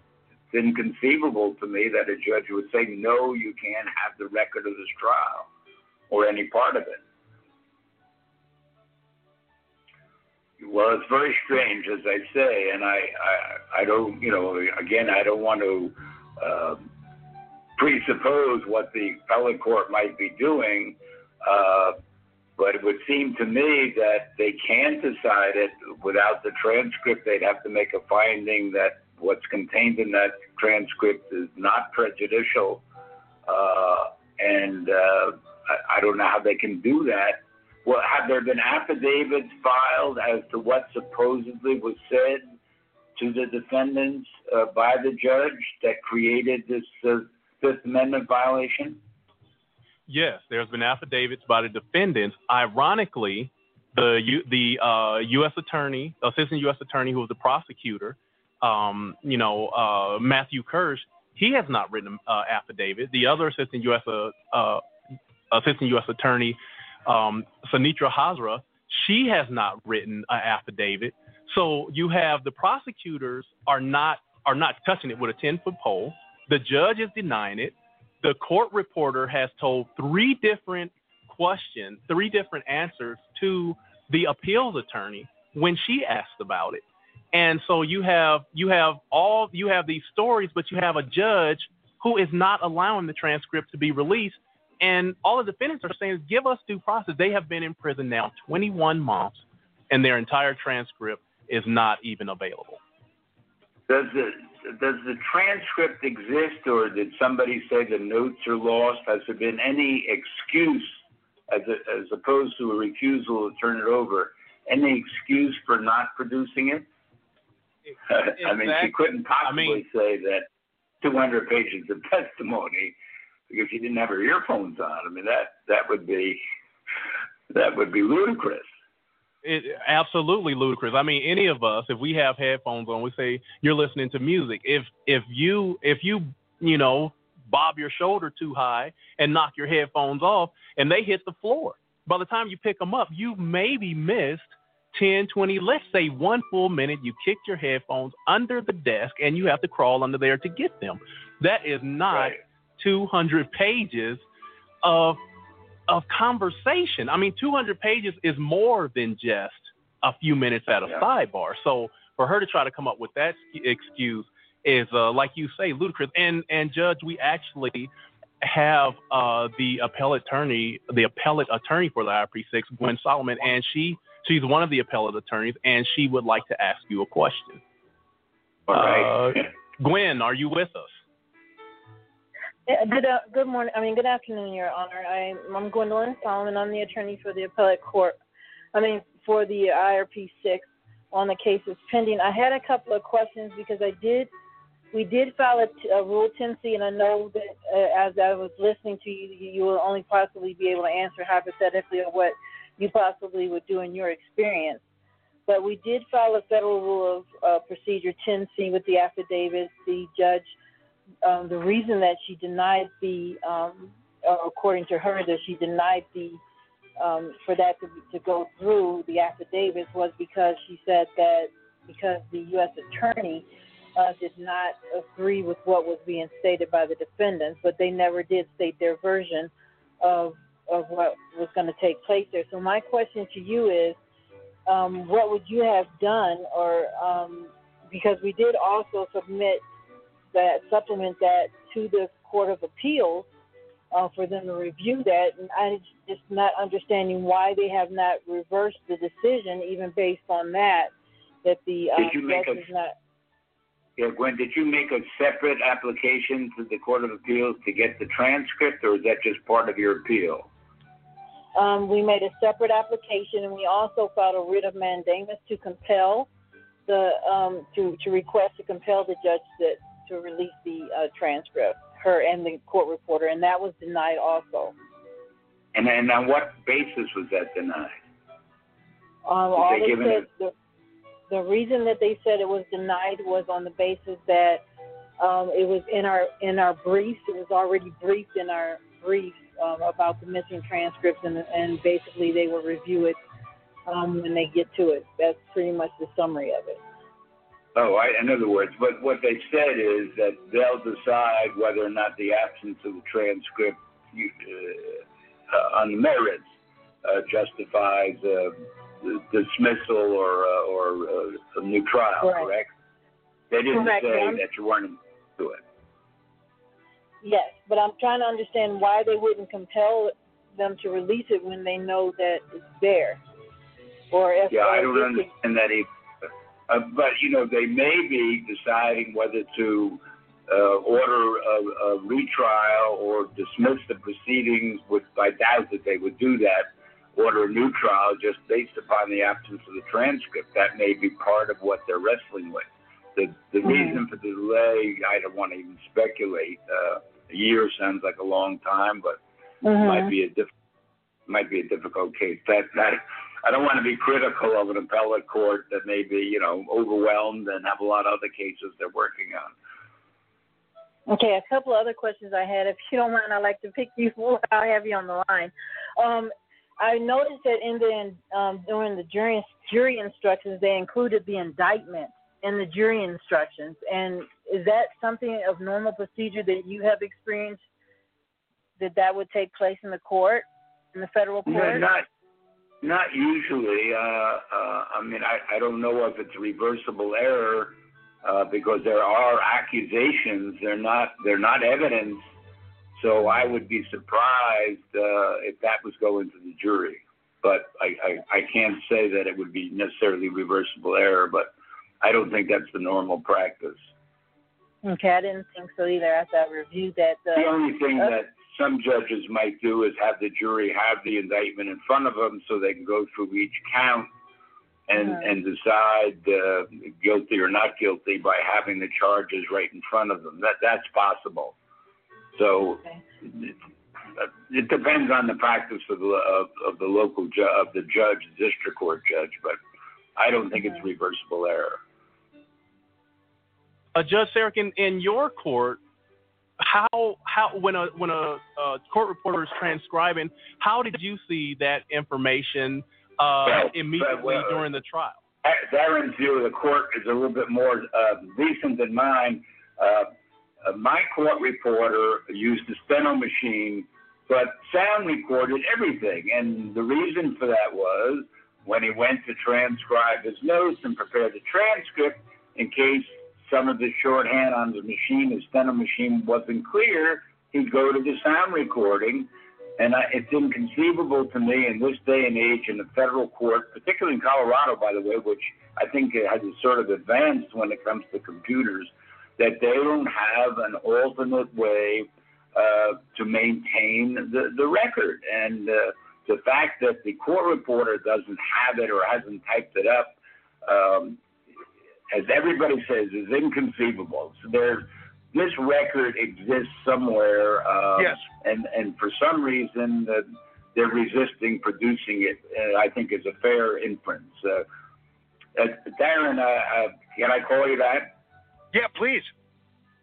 it's inconceivable to me that a judge would say, no, you can't have the record of this trial or any part of it. Well, it's very strange, as I say, and I, I, I don't, you know, again, I don't want to uh, presuppose what the appellate court might be doing, uh, but it would seem to me that they can decide it without the transcript. They'd have to make a finding that what's contained in that transcript is not prejudicial, uh, and uh, I, I don't know how they can do that well, have there been affidavits filed as to what supposedly was said to the defendants uh, by the judge that created this uh, Fifth Amendment violation? Yes, there's been affidavits by the defendants. Ironically, the the uh, U.S. attorney, assistant U.S. attorney who was the prosecutor, um, you know, uh, Matthew Kirsch, he has not written an uh, affidavit. The other assistant U.S. Uh, assistant U.S. attorney, um, Sunetra Hazra, she has not written an affidavit. So you have the prosecutors are not are not touching it with a ten foot pole. The judge is denying it. The court reporter has told three different questions, three different answers to the appeals attorney when she asked about it. And so you have you have all you have these stories, but you have a judge who is not allowing the transcript to be released and all the defendants are saying give us due process. They have been in prison now 21 months, and their entire transcript is not even available. Does the does the transcript exist, or did somebody say the notes are lost? Has there been any excuse, as a, as opposed to a refusal to turn it over, any excuse for not producing it? I mean, she couldn't possibly I mean, say that 200 pages of testimony because she didn't have her earphones on. I mean, that that would be that would be ludicrous. It, absolutely ludicrous. I mean, any of us, if we have headphones on, we say you're listening to music. If if you if you you know bob your shoulder too high and knock your headphones off, and they hit the floor, by the time you pick them up, you maybe missed 10, 20, let's say one full minute. You kicked your headphones under the desk, and you have to crawl under there to get them. That is not. Right 200 pages of of conversation. I mean, 200 pages is more than just a few minutes at a yeah. sidebar. So for her to try to come up with that excuse is, uh, like you say, ludicrous. And and Judge, we actually have uh, the appellate attorney, the appellate attorney for the IRP6, Gwen Solomon, and she she's one of the appellate attorneys, and she would like to ask you a question. All right. Uh, Gwen, are you with us? Good, uh, good morning. I mean, good afternoon, Your Honor. I'm, I'm Gwendolyn Solomon. I'm the attorney for the appellate court. I mean, for the IRP six on the cases pending. I had a couple of questions because I did, we did file a, Rule 10C, and I know that uh, as I was listening to you, you will only possibly be able to answer hypothetically or what you possibly would do in your experience. But we did file a federal rule of uh, procedure 10C with the affidavit. The judge um, the reason that she denied the, um, uh, according to her, that she denied the um, for that to, to go through the affidavits was because she said that because the U.S. attorney uh, did not agree with what was being stated by the defendants, but they never did state their version of of what was going to take place there. So my question to you is, um, what would you have done, or um, because we did also submit that supplement that to the Court of Appeals uh, for them to review that. And I just not understanding why they have not reversed the decision, even based on that, that the um, did you make a, is not. Yeah, Gwen, did you make a separate application to the Court of Appeals to get the transcript, or is that just part of your appeal? Um, we made a separate application, and we also filed a writ of mandamus to compel the um, to to request to compel the judge that to release the uh, transcript, her and the court reporter, and that was denied also. And and on what basis was that denied? Um, all they they said it the, the reason that they said it was denied was on the basis that um, it was in our in our briefs. It was already briefed in our briefs um, about the missing transcripts, and and basically they will review it um, when they get to it. That's pretty much the summary of it. Oh, I, in other words, what what they said is that they'll decide whether or not the absence of the transcript you, uh, uh, on merits uh, justifies uh, dismissal or uh, or uh, a new trial. Correct. Correct. They didn't Correct, say that you weren't to it. Yes, but I'm trying to understand why they wouldn't compel them to release it when they know that it's there, or if Yeah, I don't understand that either. Uh, but you know, they may be deciding whether to uh, order a, a retrial or dismiss the proceedings. Which I doubt that they would do that. Order a new trial just based upon the absence of the transcript. That may be part of what they're wrestling with. The the Mhm. reason for the delay, I don't want to even speculate. Uh, a year sounds like a long time, but Mhm. might be a diff- might be a difficult case. That that I don't want to be critical of an appellate court that may be you know overwhelmed and have a lot of other cases they're working on. Okay, a couple of other questions I had. If you don't mind, I'd like to pick you. I'll have you on the line. Um, I noticed that in the um, during the jury jury instructions, they included the indictment in the jury instructions. And is that something of normal procedure that you have experienced? That that would take place in the court, in the federal court? No, not not usually. Uh, uh, I mean, I, I don't know if it's reversible error uh, because there are accusations. They're not they're not evidence. So I would be surprised uh, if that was going to the jury. But I, I, I can't say that it would be necessarily reversible error. But I don't think that's the normal practice. Okay, I didn't think so either. After I reviewed that, uh, The only thing uh, that some judges might do is have the jury have the indictment in front of them so they can go through each count and and decide uh, guilty or not guilty by having the charges right in front of them. That that's possible. So it, it depends on the practice of the of, of the local ju- of the judge, district court judge, but I don't think it's reversible error. Uh, Judge Sarek, in, in your court, how how when a when a, uh court reporter is transcribing, how did you see that information uh, Well, immediately well, during the trial? Darren's view of the court is a little bit more uh, recent than mine. Uh, uh, my court reporter used a steno machine, but sound recorded everything. And the reason for that was when he went to transcribe his notes and prepare the transcript, in case some of the shorthand on the machine, the steno machine, wasn't clear, he'd go to the sound recording. And I, it's inconceivable to me in this day and age in the federal court, particularly in Colorado, by the way, which I think has sort of advanced when it comes to computers, that they don't have an alternate way uh, to maintain the, the record. And uh, the fact that the court reporter doesn't have it or hasn't typed it up, um, as everybody says, is inconceivable. So there, this record exists somewhere, um, Yes. and and for some reason uh, they're resisting producing it. Uh, I think is a fair inference. Uh, uh, Darren, uh, uh, can I call you that? Yeah, please.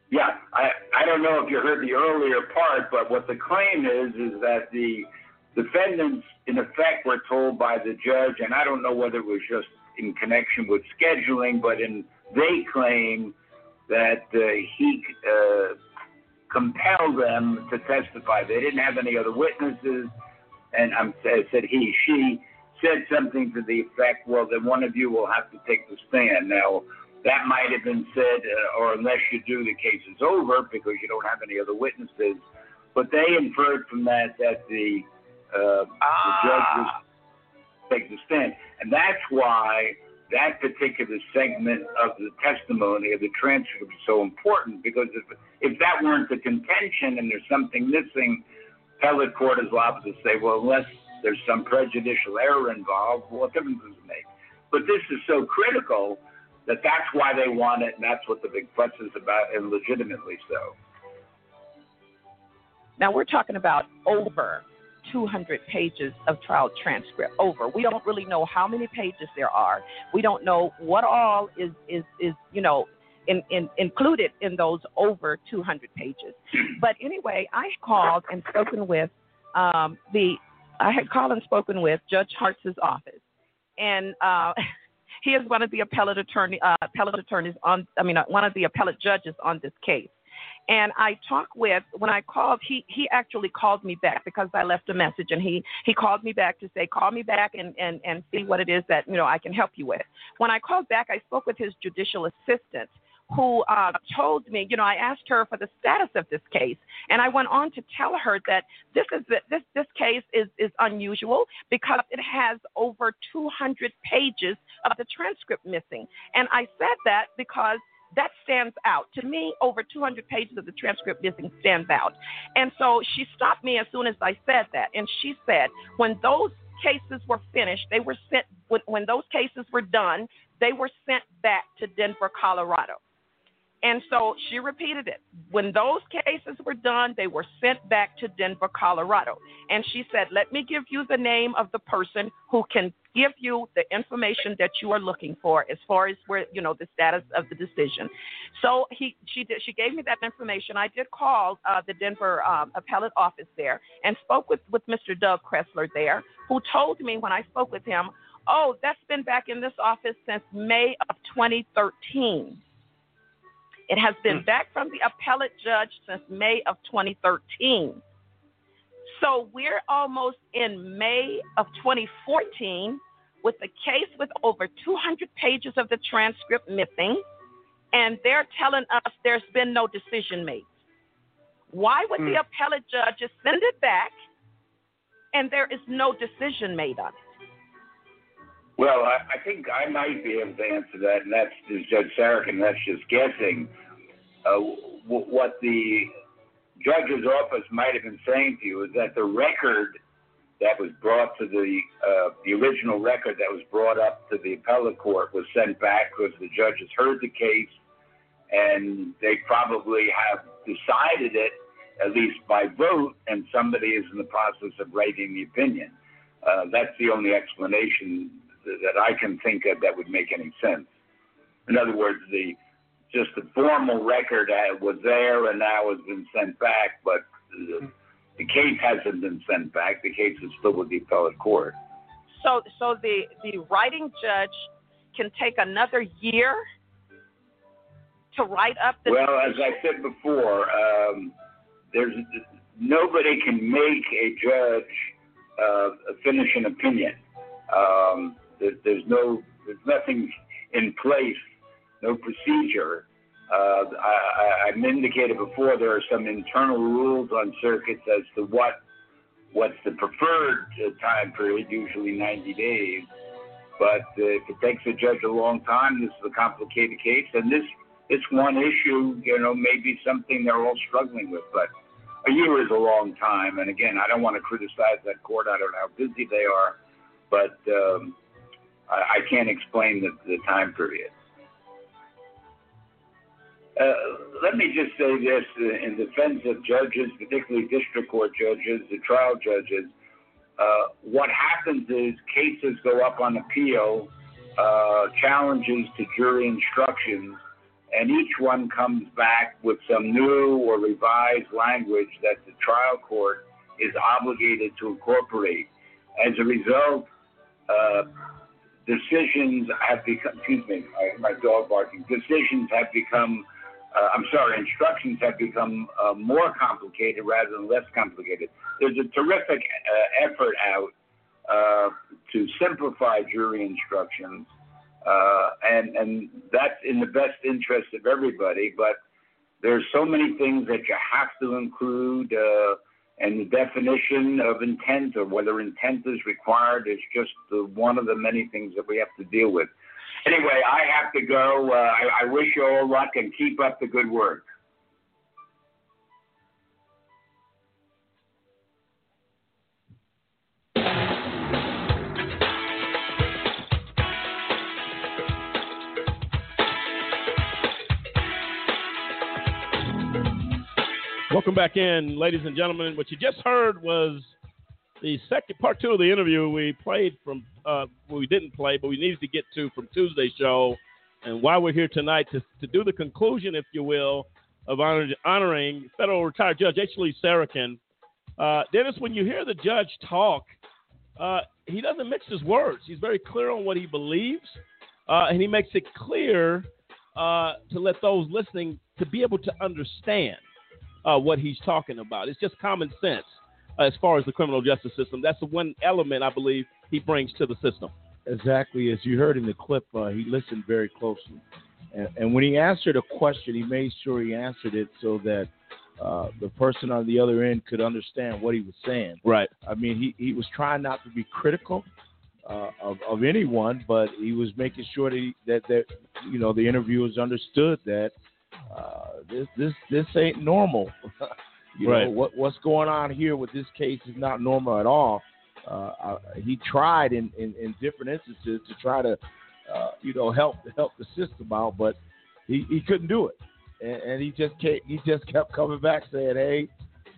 Yeah, I I don't know if you heard the earlier part, but what the claim is is that the defendants, in effect, were told by the judge, and I don't know whether it was just in connection with scheduling, but in they claim that uh, he uh, compelled them to testify. They didn't have any other witnesses, and I'm, I said he, she said something to the effect, well, then one of you will have to take the stand. Now, that might have been said, uh, or unless you do, the case is over because you don't have any other witnesses. But they inferred from that that the, uh, the judge was take the stand, and that's why that particular segment of the testimony of the transcript is so important because if if that weren't the contention and there's something missing, appellate court is liable to say, well, unless there's some prejudicial error involved, what difference does it make? But this is so critical that that's why they want it, and that's what the big fuss is about, and legitimately so. Now we're talking about over 200 pages of trial transcript. Over. We don't really know how many pages there are. We don't know what all is is is you know in, in, included in those over 200 pages. But anyway, I called and spoken with um, the I had called and spoken with Judge Hartz's office, and uh, he is one of the appellate attorney uh, appellate attorneys on I mean uh, one of the appellate judges on this case. And I talked with when I called, he he actually called me back because I left a message, and he he called me back to say, call me back and and and see what it is that you know I can help you with. When I called back, I spoke with his judicial assistant, who uh, told me, you know, I asked her for the status of this case, and I went on to tell her that this is this this case is is unusual because it has over 200 pages of the transcript missing, and I said that because that stands out to me. Over 200 pages of the transcript missing stands out, and so she stopped me as soon as I said that, and she said when those cases were finished, they were sent when, when those cases were done, they were sent back to Denver, Colorado. And so she repeated it. When those cases were done, they were sent back to Denver, Colorado. And she said, Let me give you the name of the person who can give you the information that you are looking for as far as where, you know, the status of the decision. So he, she, did, she gave me that information. I did call uh, the Denver um, appellate office there and spoke with, with Mr. Doug Kressler there, who told me when I spoke with him, Oh, that's been back in this office since May of 2013. It has been back from the appellate judge since May of 2013. So we're almost in May of 2014 with a case with over 200 pages of the transcript missing, and they're telling us there's been no decision made. Why would the appellate judge send it back and there is no decision made on it? Well, I, I think I might be able to answer that, and that's Judge Sarokin. That's just guessing. Uh, w- what the judge's office might have been saying to you is that the record that was brought to the uh, the original record that was brought up to the appellate court was sent back because the judges heard the case and they probably have decided it at least by vote, and somebody is in the process of writing the opinion. Uh, that's the only explanation that I can think of that would make any sense. In other words, the just the formal record uh, was there and now has been sent back, but the, the case hasn't been sent back. The case is still with the appellate court. So, so the the writing judge can take another year to write up the. Well, as I said before, um, there's nobody can make a judge uh, finish an opinion. Um, there, there's no, there's nothing in place, no procedure. Uh, I, I, I've indicated before there are some internal rules on circuits as to what what's the preferred time period, usually 90 days. But uh, if it takes a judge a long time, this is a complicated case, and this this one issue, you know, may be something they're all struggling with. But a year is a long time, and again, I don't want to criticize that court. I don't know how busy they are, but um, I, I can't explain the, the time period. Uh, let me just say this uh, in defense of judges, particularly district court judges, the trial judges. Uh, what happens is cases go up on appeal, uh, challenges to jury instructions, and each one comes back with some new or revised language that the trial court is obligated to incorporate. As a result, uh, decisions have become, excuse me, my, my dog barking, decisions have become, uh, I'm sorry, instructions have become uh, more complicated rather than less complicated. There's a terrific uh, effort out uh, to simplify jury instructions uh, and and that's in the best interest of everybody. But there's so many things that you have to include, uh, and the definition of intent or whether intent is required is just one of the many things that we have to deal with. Anyway, I have to go. Uh, I, I wish you all luck and keep up the good work. Welcome back in, ladies and gentlemen. What you just heard was the second part two of the interview we played from, uh, we didn't play, but we needed to get to from Tuesday's show. And why we're here tonight to, to do the conclusion, if you will, of honor, honoring federal retired Judge H. Lee Sarokin. Uh, Dennis, when you hear the judge talk, uh, he doesn't mix his words. He's very clear on what he believes, uh, and he makes it clear uh, to let those listening to be able to understand uh, what he's talking about. It's just common sense as far as the criminal justice system. That's the one element I believe he brings to the system. Exactly, as you heard in the clip, uh, he listened very closely, and, and, when he answered a question, he made sure he answered it so that uh, the person on the other end could understand what he was saying. Right. I mean, he, he was trying not to be critical uh, of, of anyone, but he was making sure that, he, that that you know the interviewers understood that uh, this this this ain't normal. you right. know what what's going on here with this case is not normal at all. Uh, uh, he tried in, in, in, different instances to try to uh, you know help help the system out, but he, he couldn't do it, and, and he just kept, he just kept coming back saying, "Hey,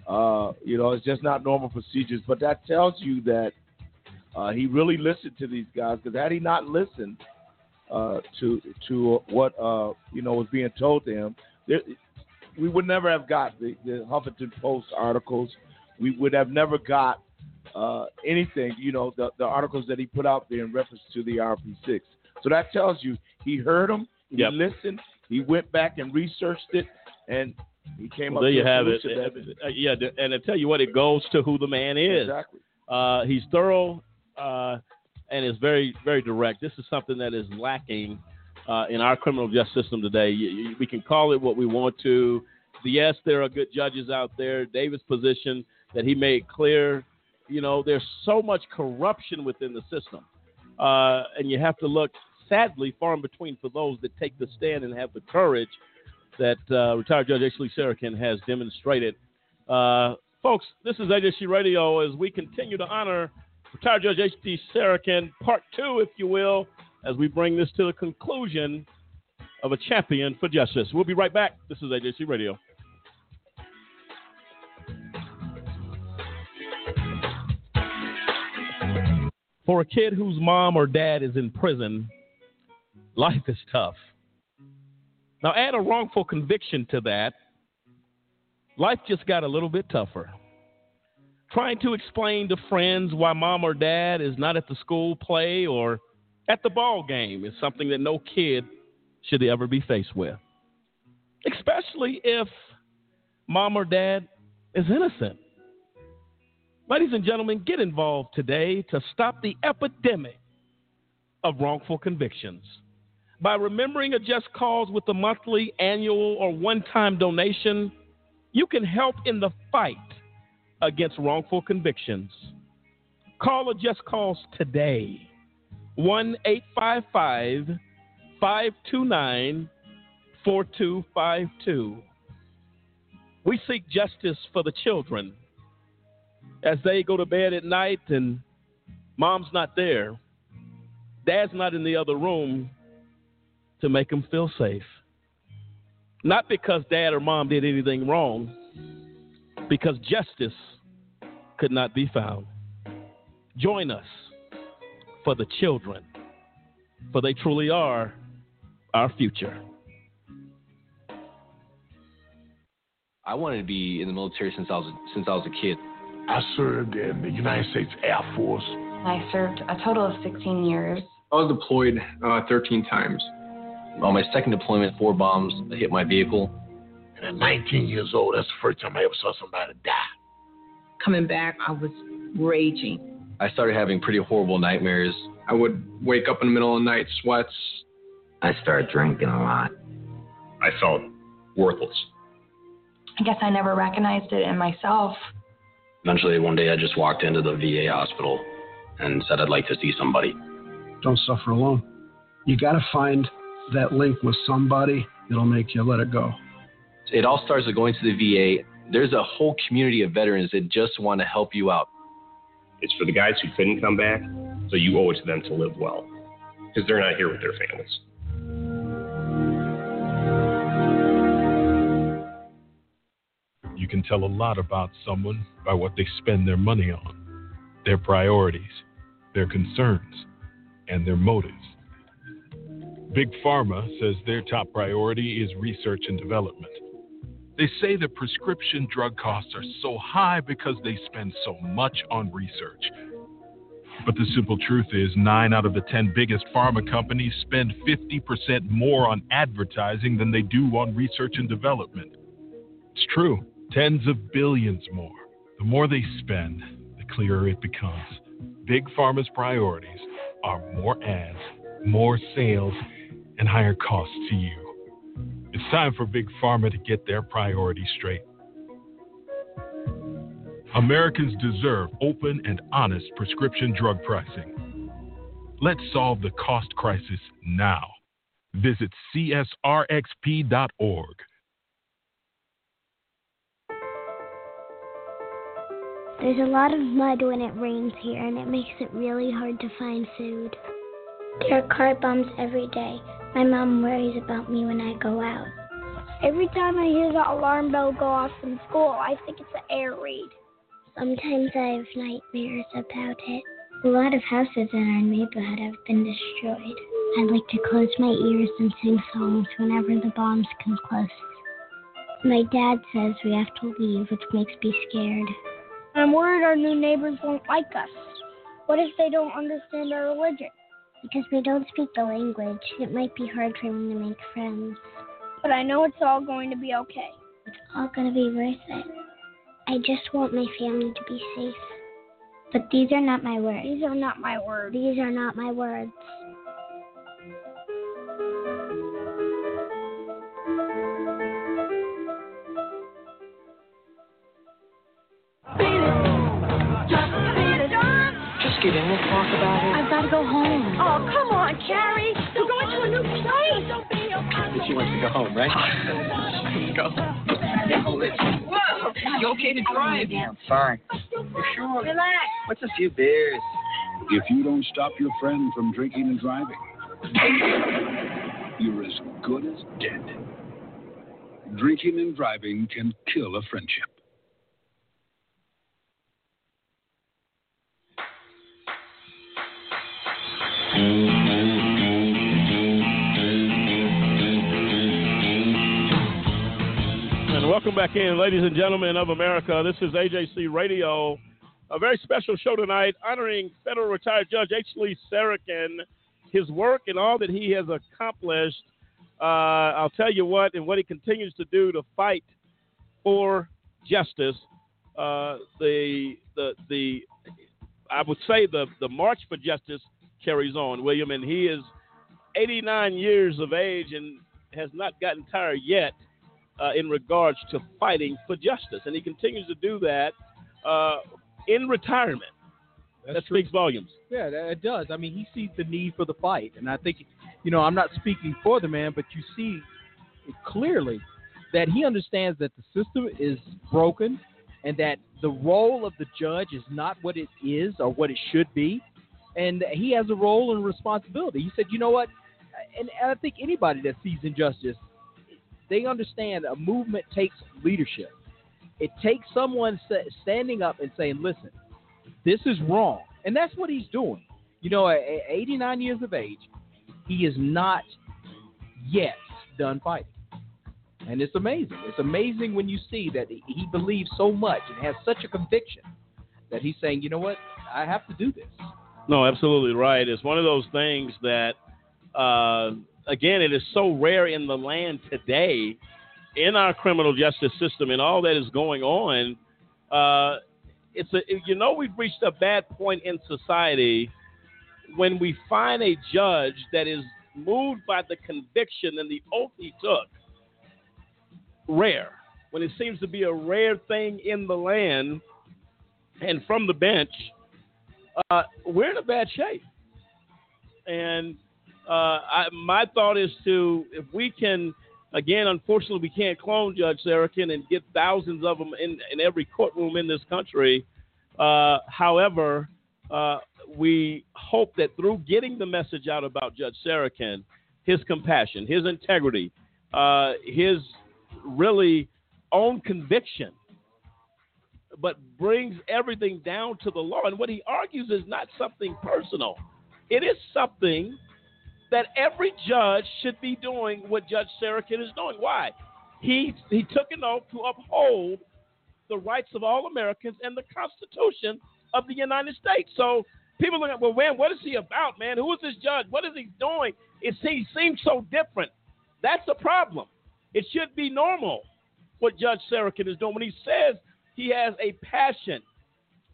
uh, you know, it's just not normal procedures." But that tells you that uh, he really listened to these guys because had he not listened, uh, to to what uh, you know was being told to him. There, we would never have got the, the, Huffington Post articles. We would have never got uh, anything, you know, the, the articles that he put out there in reference to the RP6. So that tells you he heard them, he yep. listened, he went back and researched it, and he came well, up. There you have it. That, uh, yeah, and I tell you what, it goes to who the man is. Exactly. Uh, he's thorough. Uh, and is very, very direct. This is something that is lacking uh, in our criminal justice system today. You, you, we can call it what we want to. Yes, there are good judges out there. David's position that he made clear, you know, there's so much corruption within the system. Uh, and you have to look, sadly, far in between for those that take the stand and have the courage that uh, retired Judge H. Lee Sarokin has demonstrated. Uh, folks, this is AJC Radio as we continue to honor Retired Judge H.D. Sarakin, part two, if you will, as we bring this to the conclusion of a champion for justice. We'll be right back. This is AJC Radio. For a kid whose mom or dad is in prison, life is tough. Now, add a wrongful conviction to that, life just got a little bit tougher trying to explain to friends why mom or dad is not at the school play or at the ball game is something that no kid should ever be faced with. Especially if mom or dad is innocent. Ladies and gentlemen, get involved today to stop the epidemic of wrongful convictions. By remembering a just cause with a monthly, annual, or one time donation, you can help in the fight against wrongful convictions. Call a Just Cause today. 1 855 529 4252. We seek justice for the children as they go to bed at night and mom's not there, dad's not in the other room to make them feel safe. Not because dad or mom did anything wrong, because justice could not be found. Join us for the children, for they truly are our future. I wanted to be in the military since I was since I was a kid. I served in the United States Air Force. I served a total of 16 years. I was deployed uh, 13 times. On my second deployment, four bombs hit my vehicle. And at 19 years old, that's the first time I ever saw somebody die. Coming back, I was raging. I started having pretty horrible nightmares. I would wake up in the middle of the night, sweats. I started drinking a lot. I felt worthless. I guess I never recognized it in myself. Eventually, one day I just walked into the VA hospital and said I'd like to see somebody. Don't suffer alone. You got to find that link with somebody that'll make you let it go. It all starts with going to the VA. There's a whole community of veterans that just want to help you out. It's for the guys who couldn't come back, so you owe it to them to live well because they're not here with their families. You can tell a lot about someone by what they spend their money on, their priorities, their concerns, and their motives. Big Pharma says their top priority is research and development. They say that prescription drug costs are so high because they spend so much on research. But the simple truth is, nine out of the 10 biggest pharma companies spend 50% more on advertising than they do on research and development. It's true, tens of billions more. The more they spend, the clearer it becomes. Big Pharma's priorities are more ads, more sales, and higher costs to you. It's time for Big Pharma to get their priorities straight. Americans deserve open and honest prescription drug pricing. Let's solve the cost crisis now. Visit csrxp.org. There's a lot of mud when it rains here, and it makes it really hard to find food. There are car bombs every day. My mom worries about me when I go out. Every time I hear the alarm bell go off in school, I think it's an air raid. Sometimes I have nightmares about it. A lot of houses in our neighborhood have been destroyed. I like to close my ears and sing songs whenever the bombs come close. My dad says we have to leave, which makes me scared. I'm worried our new neighbors won't like us. What if they don't understand our religion? Because we don't speak the language, it might be hard for me to make friends. But I know it's all going to be okay. It's all going to be worth it. I just want my family to be safe. But these are not my words. These are not my words. These are not my words. Get in, we'll talk about it. I've got to go home. Oh, come on, Carrie. We're going to a new place. She wants to go home, right? Let's go. Whoa. You okay to drive? I'm fine. You sure? Relax. What's a few beers? If you don't stop your friend from drinking and driving, you're as good as dead. Drinking and driving can kill a friendship. Welcome back in, ladies and gentlemen of America. This is AJC Radio. A very special show tonight honoring federal retired Judge H. Lee Sarokin, his work and all that he has accomplished. Uh, I'll tell you what, and what he continues to do to fight for justice. Uh, the the the I would say the the march for justice carries on, William, and he is 89 years of age and has not gotten tired yet uh, in regards to fighting for justice, and he continues to do that uh, in retirement. That's that true. speaks volumes. Yeah, it does. I mean, he sees the need for the fight, and I think, you know, I'm not speaking for the man, but you see clearly that he understands that the system is broken, and that the role of the judge is not what it is or what it should be, and he has a role and responsibility. He said, you know what, and, and I think anybody that sees injustice, they understand a movement takes leadership. It takes someone standing up and saying, listen, this is wrong. And that's what he's doing. You know, at at 89 years of age, he is not yet done fighting. And it's amazing. It's amazing when you see that he he believes so much and has such a conviction that he's saying, you know what, I have to do this. No, absolutely right. It's one of those things that, uh, again, it is so rare in the land today, in our criminal justice system, and all that is going on. Uh, it's a, you know, we've reached a bad point in society when we find a judge that is moved by the conviction and the oath he took. Rare. When it seems to be a rare thing in the land, and from the bench, uh, we're in a bad shape. And Uh, I, my thought is to if we can again, unfortunately, we can't clone Judge Sarokin and get thousands of them in, in every courtroom in this country. Uh, however, uh, we hope that through getting the message out about Judge Sarokin, his compassion, his integrity, uh, his really own conviction, but brings everything down to the law. And what he argues is not something personal, it is something that every judge should be doing what Judge Sarokin is doing. Why? He, he took an oath to uphold the rights of all Americans and the Constitution of the United States. So people look at, well, man, what is he about, man? Who is this judge? What is he doing? It he seems so different. That's the problem. It should be normal what Judge Sarokin is doing when he says he has a passion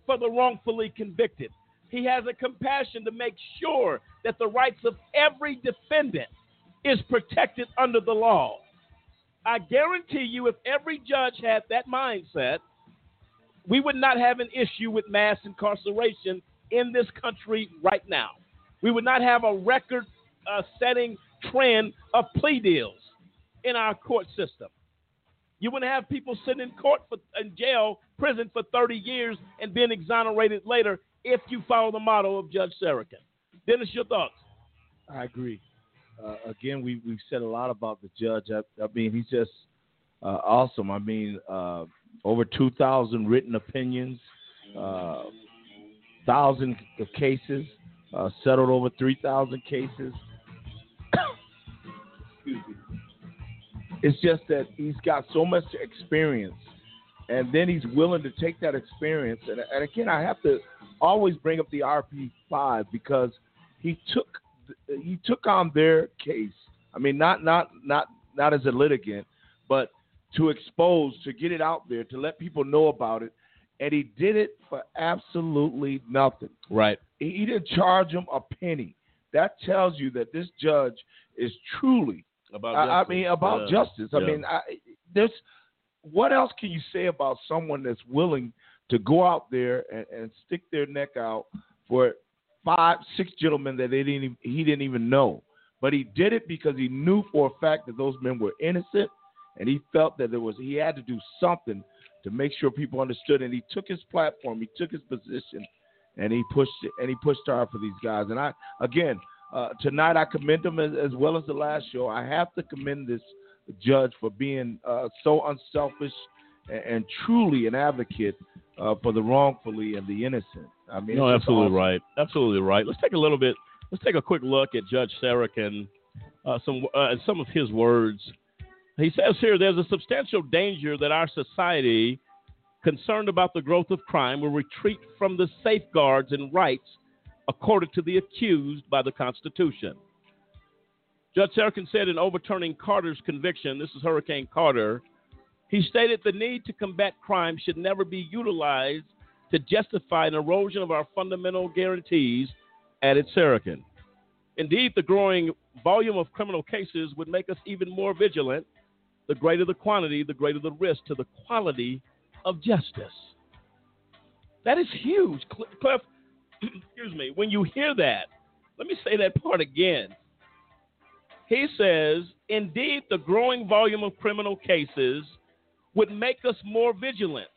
for the wrongfully convicted. He has a compassion to make sure that the rights of every defendant is protected under the law. I guarantee you, if every judge had that mindset, we would not have an issue with mass incarceration in this country right now. We would not have a record uh, setting trend of plea deals in our court system. You wouldn't have people sitting in court for, in jail, prison for 30 years and being exonerated later if you follow the model of Judge Sarokin. Dennis, your thoughts? I agree. Uh, again, we we've said a lot about the judge. I, I mean, he's just uh, awesome. I mean, uh, over two thousand written opinions, uh, thousands of cases, uh, settled over three thousand cases. It's just that he's got so much experience, and then he's willing to take that experience. And, and again, I have to always bring up the RP five because he took he took on their case. I mean, not not not not as a litigant, but to expose, to get it out there, to let people know about it, and he did it for absolutely nothing. Right. He, he didn't charge him a penny. That tells you that this judge is truly about. I, I mean, about Yeah. justice. I Yeah. mean, I, there's what else can you say about someone that's willing to go out there and, and stick their neck out for five, six gentlemen that they didn't even, he didn't even know, but he did it because he knew for a fact that those men were innocent, and he felt that there was he had to do something to make sure people understood, and he took his platform, he took his position, and he pushed it, and he pushed hard for these guys. And I again uh, tonight I commend him as, as well as the last show. I have to commend this judge for being uh, so unselfish and, and truly an advocate uh, for the wrongfully and the innocent. I mean, no, absolutely awesome. right. Absolutely right. Let's take a little bit. Let's take a quick look at Judge Sarokin. Uh, some uh, some of his words. He says here, there's a substantial danger that our society, concerned about the growth of crime, will retreat from the safeguards and rights accorded to the accused by the Constitution. Judge Sarokin said in overturning Carter's conviction, this is Hurricane Carter, he stated the need to combat crime should never be utilized to justify an erosion of our fundamental guarantees, added Sarokin. Indeed, the growing volume of criminal cases would make us even more vigilant. The greater the quantity, the greater the risk to the quality of justice. That is huge. Cliff, excuse me, when you hear that, let me say that part again. He says, indeed, the growing volume of criminal cases would make us more vigilant.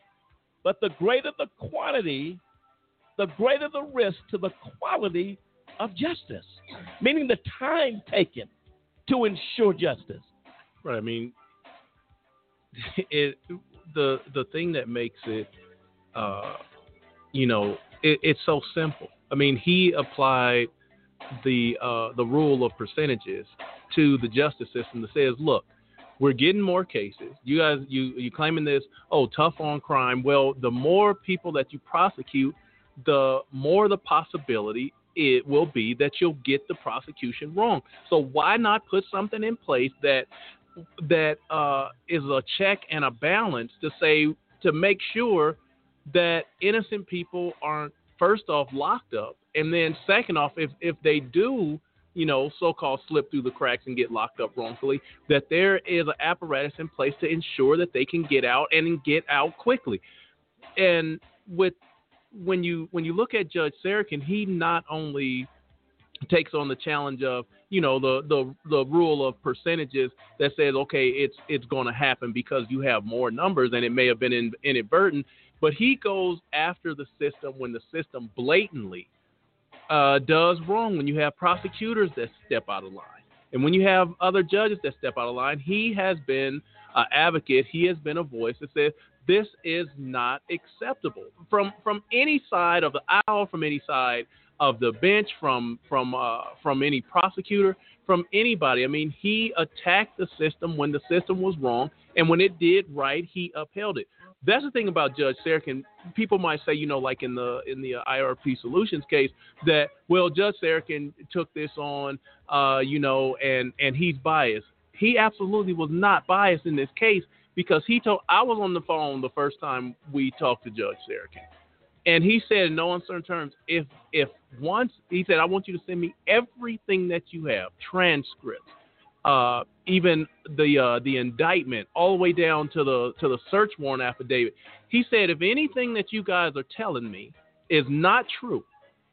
But the greater the quantity, the greater the risk to the quality of justice, meaning the time taken to ensure justice. Right. I mean, it the the thing that makes it, uh, you know, it, it's so simple. I mean, he applied the uh, the rule of percentages to the justice system that says, look, we're getting more cases. You guys, you you claiming this? Oh, tough on crime. Well, the more people that you prosecute, the more the possibility it will be that you'll get the prosecution wrong. So why not put something in place that that uh, is a check and a balance to say to make sure that innocent people aren't first off locked up, and then second off, if if they do, you know, so-called slip through the cracks and get locked up wrongfully, that there is an apparatus in place to ensure that they can get out and get out quickly. And with when you when you look at Judge Sarokin, he not only takes on the challenge of you know the the the rule of percentages that says okay it's it's going to happen because you have more numbers and it may have been in, inadvertent but he goes after the system when the system blatantly uh, does wrong when you have prosecutors that step out of line and when you have other judges that step out of line he has been an advocate he has been a voice that says this is not acceptable from from any side of the aisle from any side of the bench, from from uh, from any prosecutor, from anybody. I mean, he attacked the system when the system was wrong, and when it did right, he upheld it. That's the thing about Judge Sarokin. People might say, you know, like in the in the IRP Solutions case, that well, Judge Sarokin took this on, uh, you know, and and he's biased. He absolutely was not biased in this case because he told. I was on the phone the first time we talked to Judge Sarokin and he said in no uncertain terms, if if once he said, I want you to send me everything that you have, transcripts, uh, even the uh, the indictment, all the way down to the to the search warrant affidavit. He said, if anything that you guys are telling me is not true,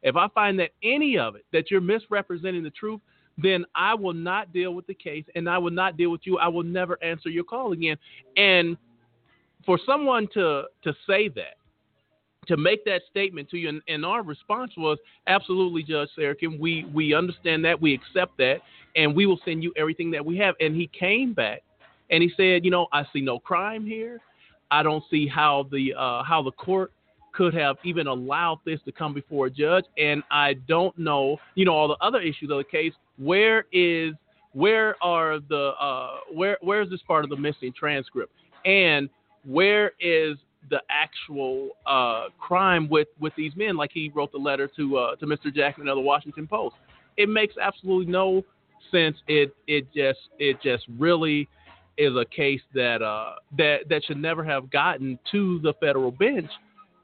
if I find that any of it that you're misrepresenting the truth, then I will not deal with the case, and I will not deal with you. I will never answer your call again. And for someone to to say that to make that statement to you. And, and our response was absolutely, Judge Sarokin. We we understand that, we accept that, and we will send you everything that we have. And he came back and he said, you know, I see no crime here. I don't see how the uh, how the court could have even allowed this to come before a judge, and I don't know, you know, all the other issues of the case. Where is where are the uh, where where is this part of the missing transcript, and where is the actual uh, crime with, with these men, like he wrote the letter to uh, to Mr. Jackson of the Washington Post. It makes absolutely no sense. It it just it just really is a case that uh, that that should never have gotten to the federal bench.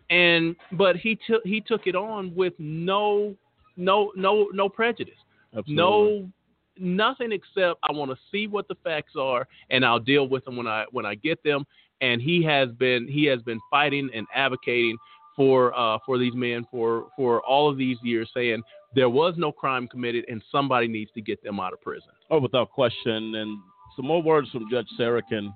And but he took he took it on with no no no no prejudice, Absolutely. no nothing except I want to see what the facts are and I'll deal with them when I when I get them and he has been he has been fighting and advocating for uh, for these men for for all of these years, saying there was no crime committed and somebody needs to get them out of prison. Oh, without question. And some more words from Judge Sarokin.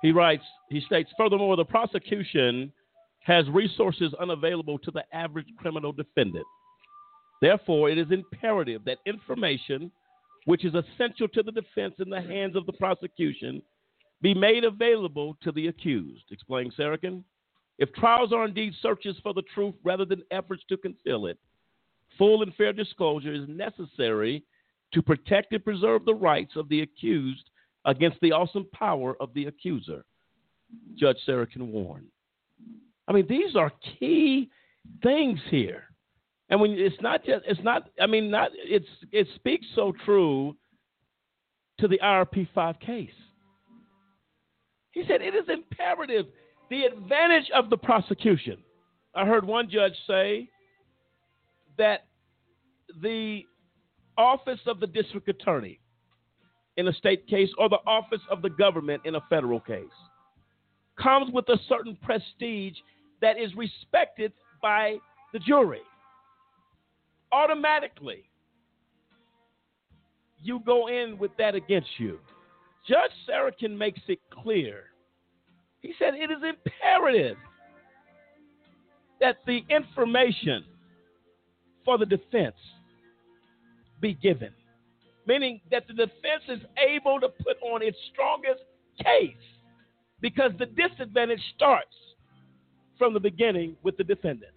He writes, he states, furthermore, the prosecution has resources unavailable to the average criminal defendant. Therefore, it is imperative that information which is essential to the defense in the hands of the prosecution be made available to the accused, explained Sarokin. If trials are indeed searches for the truth rather than efforts to conceal it, full and fair disclosure is necessary to protect and preserve the rights of the accused against the awesome power of the accuser, Judge Sarokin warned. I mean, these are key things here. And when it's not just, it's not, I mean, not, it's, it speaks so true to the IRP 5 case. He said it is imperative. The advantage of the prosecution. I heard one judge say that the office of the district attorney in a state case or the office of the government in a federal case comes with a certain prestige that is respected by the jury. Automatically, you go in with that against you. Judge Sarokin makes it clear. He said it is imperative that the information for the defense be given, meaning that the defense is able to put on its strongest case because the disadvantage starts from the beginning with the defendants.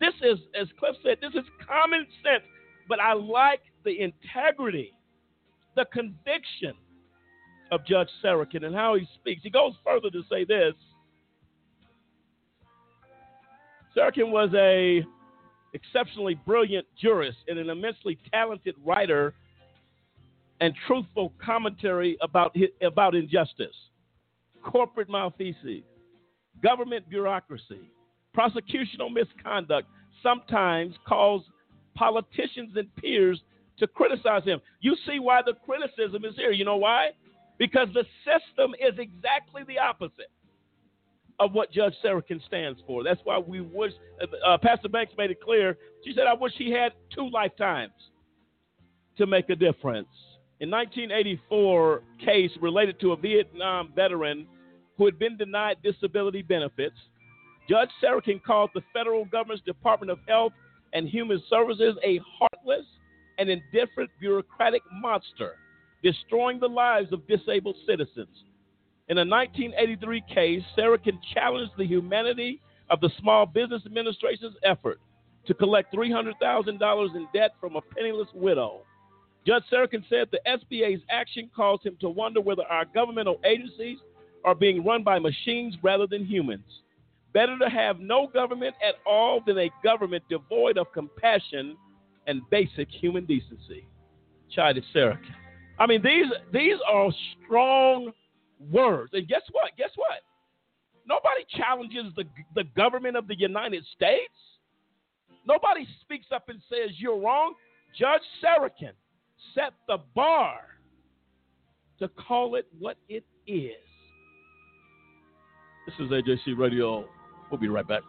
This is, as Cliff said, this is common sense, but I like the integrity, the conviction of Judge Sarokin and how he speaks. He goes further to say this. Sarokin was a exceptionally brilliant jurist and an immensely talented writer and truthful commentary about about injustice, corporate malfeasance, government bureaucracy, prosecutional misconduct sometimes cause politicians and peers to criticize him. You see why the criticism is here. You know why? Because the system is exactly the opposite of what Judge Sarokin stands for. That's why we wish, uh, Pastor Banks made it clear. She said, I wish he had two lifetimes to make a difference. In 1984 case related to a Vietnam veteran who had been denied disability benefits, Judge Sarokin called the federal government's Department of Health and Human Services a heartless and indifferent bureaucratic monster, destroying the lives of disabled citizens. In a 1983 case, Sarokin challenged the humanity of the Small Business Administration's effort to collect $300,000 in debt from a penniless widow. Judge Sarokin said the SBA's action caused him to wonder whether our governmental agencies are being run by machines rather than humans. Better to have no government at all than a government devoid of compassion and basic human decency. Chided Sarokin. I mean, these these are strong words. And guess what? Guess what? Nobody challenges the the government of the United States. Nobody speaks up and says you're wrong. Judge Sarokin set the bar to call it what it is. This is AJC Radio. We'll be right back.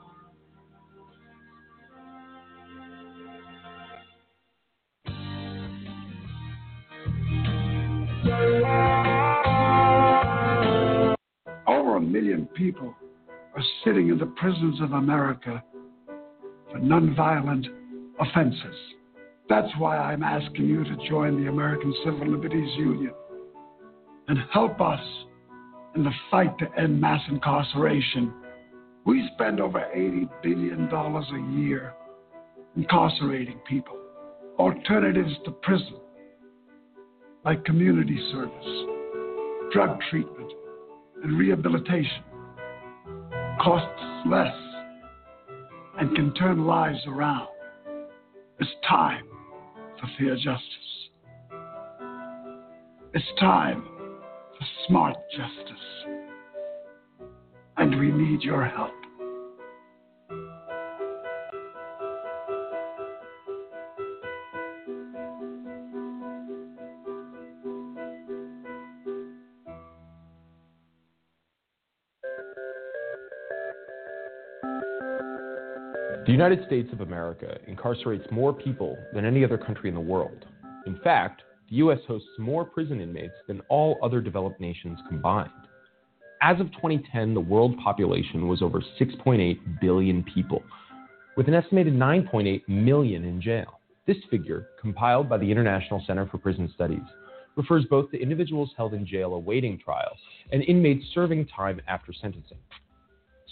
Million people are sitting in the prisons of America for nonviolent offenses. That's why I'm asking you to join the American Civil Liberties Union and help us in the fight to end mass incarceration. We spend over $80 billion a year incarcerating people. Alternatives to prison, like community service, drug treatment, and rehabilitation, costs less and can turn lives around. It's time for fair justice. It's time for smart justice. And we need your help. United States of America incarcerates more people than any other country in the world. In fact, the U.S. hosts more prison inmates than all other developed nations combined. As of 2010, the world population was over 6.8 billion people, with an estimated 9.8 million in jail. This figure, compiled by the International Center for Prison Studies, refers both to individuals held in jail awaiting trial and inmates serving time after sentencing.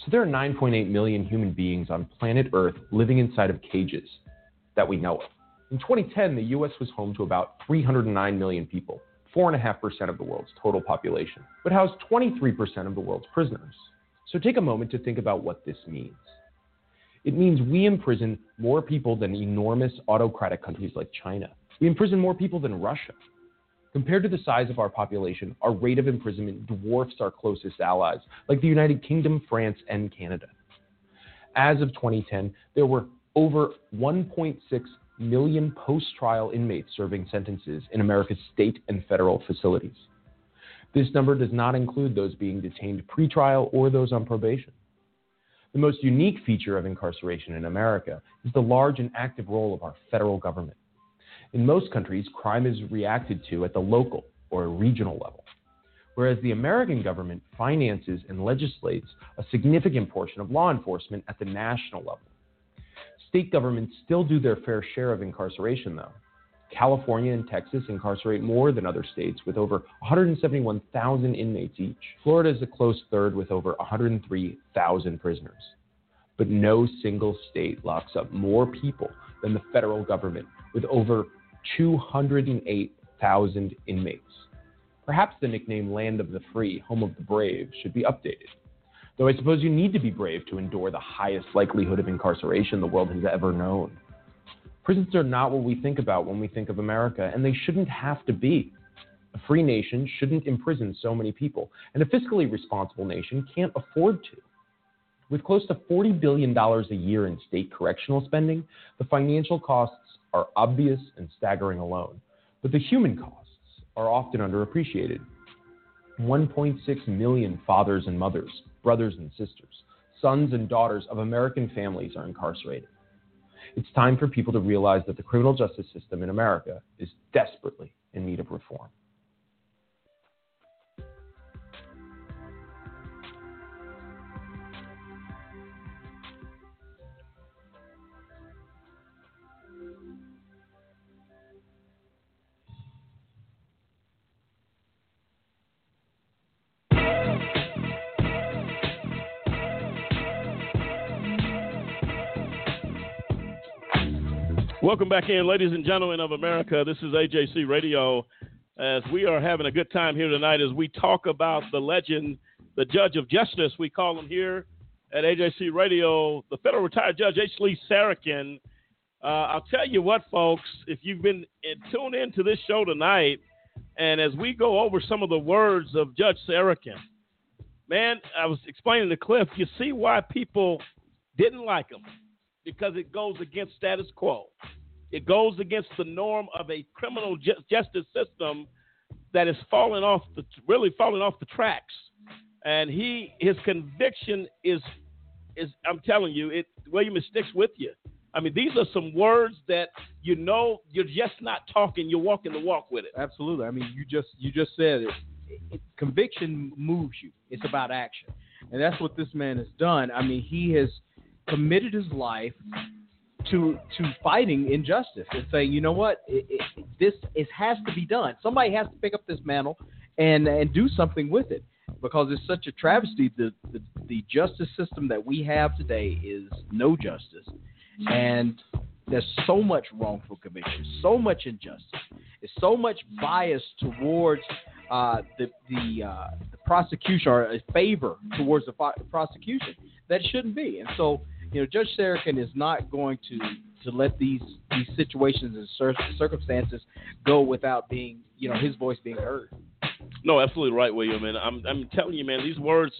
So there are 9.8 million human beings on planet Earth living inside of cages that we know of. In 2010, the U.S. was home to about 309 million people, 4.5% of the world's total population, but housed 23% of the world's prisoners. So take a moment to think about what this means. It means we imprison more people than enormous autocratic countries like China. We imprison more people than Russia. Compared to the size of our population, our rate of imprisonment dwarfs our closest allies, like the United Kingdom, France, and Canada. As of 2010, there were over 1.6 million post trial inmates serving sentences in America's state and federal facilities. This number does not include those being detained pretrial or those on probation. The most unique feature of incarceration in America is the large and active role of our federal government. In most countries, crime is reacted to at the local or regional level, whereas the American government finances and legislates a significant portion of law enforcement at the national level. State governments still do their fair share of incarceration, though. California and Texas incarcerate more than other states with over 171,000 inmates each. Florida is a close third with over 103,000 prisoners. But no single state locks up more people than the federal government with over 208,000 inmates. Perhaps the nickname Land of the Free, Home of the Brave should be updated. Though I suppose you need to be brave to endure the highest likelihood of incarceration the world has ever known. Prisons are not what we think about when we think of America, and they shouldn't have to be. A free nation shouldn't imprison so many people, and a fiscally responsible nation can't afford to. With close to $40 billion a year in state correctional spending, the financial costs are obvious and staggering alone, but the human costs are often underappreciated. 1.6 million fathers and mothers, brothers and sisters, sons and daughters of American families are incarcerated. It's time for people to realize that the criminal justice system in America is desperately in need of reform. Welcome back in, ladies and gentlemen of America. This is AJC Radio. As we are having a good time here tonight as we talk about the legend, the judge of justice, we call him here at AJC Radio, the federal retired judge H. Lee Sarokin. Uh, I'll tell you what, folks, if you've been tuned into this show tonight, and as we go over some of the words of Judge Sarokin, man, I was explaining to Cliff, you see why people didn't like him because it goes against status quo. It goes against the norm of a criminal ju- justice system that is falling off the really falling off the tracks. And he his conviction is is I'm telling you, it William it sticks with you. I mean, these are some words that you know you're just not talking, you're walking the walk with it. Absolutely. I mean, you just you just said it. it. Conviction moves you. It's about action, and that's what this man has done. I mean, he has committed his life to to fighting injustice and saying, you know what, it, it, this it has to be done. Somebody has to pick up this mantle and and do something with it because it's such a travesty. The, the the justice system that we have today is no justice, and there's so much wrongful conviction, so much injustice, it's so much bias towards uh, the the, uh, the prosecution or a favor towards the prosecution that shouldn't be. And so you know, Judge Sarokin is not going to to let these these situations and circumstances go without being, you know, his voice being heard. No, absolutely right, William. And I'm I'm telling you, man, these words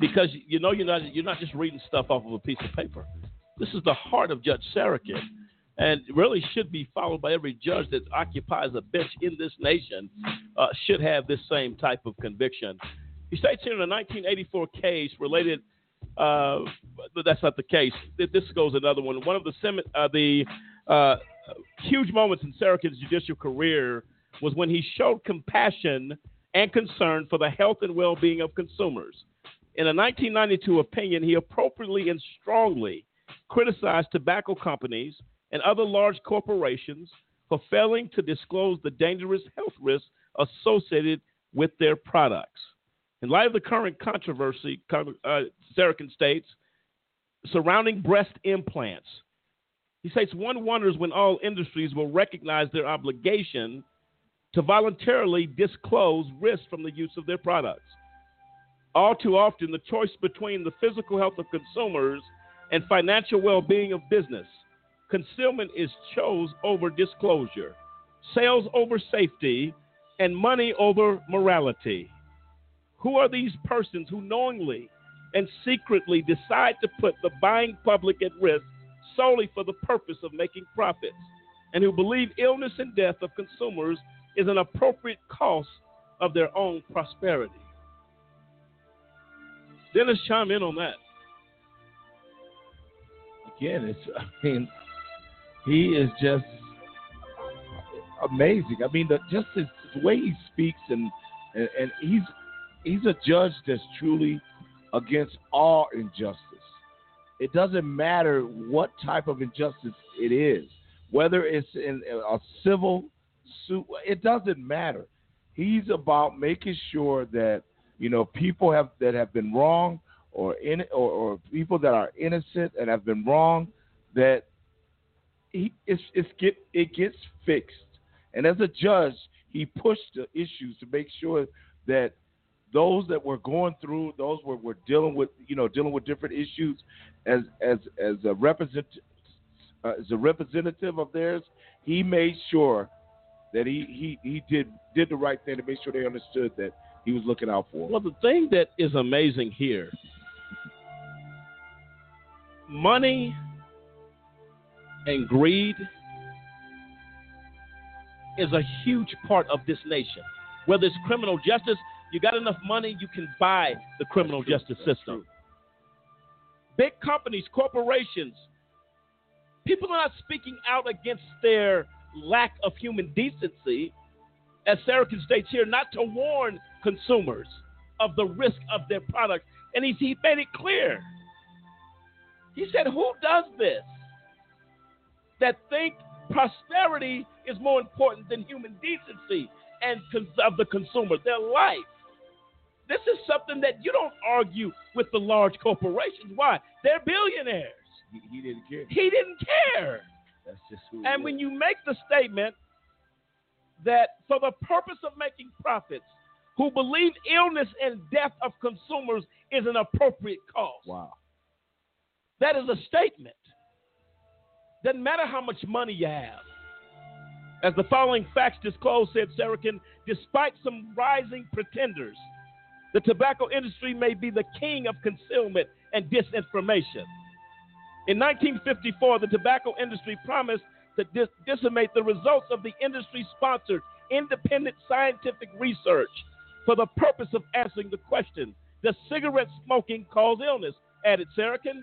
because you know you're not you're not just reading stuff off of a piece of paper. This is the heart of Judge Sarokin, and really should be followed by every judge that occupies a bench in this nation. Uh, should have this same type of conviction. He states here in a 1984 case related uh, but that's not the case. This goes another one. One of the uh, the uh, huge moments in Sarokin's judicial career was when he showed compassion and concern for the health and well-being of consumers. In a 1992 opinion, he appropriately and strongly criticized tobacco companies and other large corporations for failing to disclose the dangerous health risks associated with their products. In light of the current controversy, uh, Sarokin states, surrounding breast implants, he states one wonders when all industries will recognize their obligation to voluntarily disclose risks from the use of their products. All too often, the choice between the physical health of consumers and financial well being of business, concealment is chose over disclosure, sales over safety, and money over morality. Who are these persons who knowingly and secretly decide to put the buying public at risk solely for the purpose of making profits, and who believe illness and death of consumers is an appropriate cost of their own prosperity? Dennis, chime in on that. Again, it's, I mean, he is just amazing. I mean, the, just his, the way he speaks and, and, and he's he's a judge that's truly against all injustice. It doesn't matter what type of injustice it is, whether it's in a civil suit, it doesn't matter. He's about making sure that you know people have that have been wrong or in or, or people that are innocent and have been wrong that he it's, it's get it gets fixed. And as a judge, he pushed the issues to make sure that those that were going through, those were, were dealing with, you know, dealing with different issues, as as as a represent uh, as a representative of theirs, he made sure that he, he he did did the right thing to make sure they understood that he was looking out for. Them. Well, the thing that is amazing here, money and greed is a huge part of this nation. Whether it's criminal justice, you got enough money, you can buy the criminal justice system. Big companies, corporations People are not speaking out against their lack of human decency, as Sarokin states here, not to warn consumers of the risk of their product. And he, he made it clear. He said, Who does this? That think prosperity is more important than human decency and of the consumer, their life. This is something that you don't argue with the large corporations. Why? They're billionaires. He, he didn't care. He didn't care. That's just who. And is. when you make the statement that for the purpose of making profits, who believe illness and death of consumers is an appropriate cause. Wow. That is a statement. Doesn't matter how much money you have. As the following facts disclose, said Sarokin, despite some rising pretenders, the tobacco industry may be the king of concealment and disinformation. In 1954, the tobacco industry promised to dis- disseminate the results of the industry sponsored independent scientific research for the purpose of answering the question Does cigarette smoking cause illness? added Sarokin.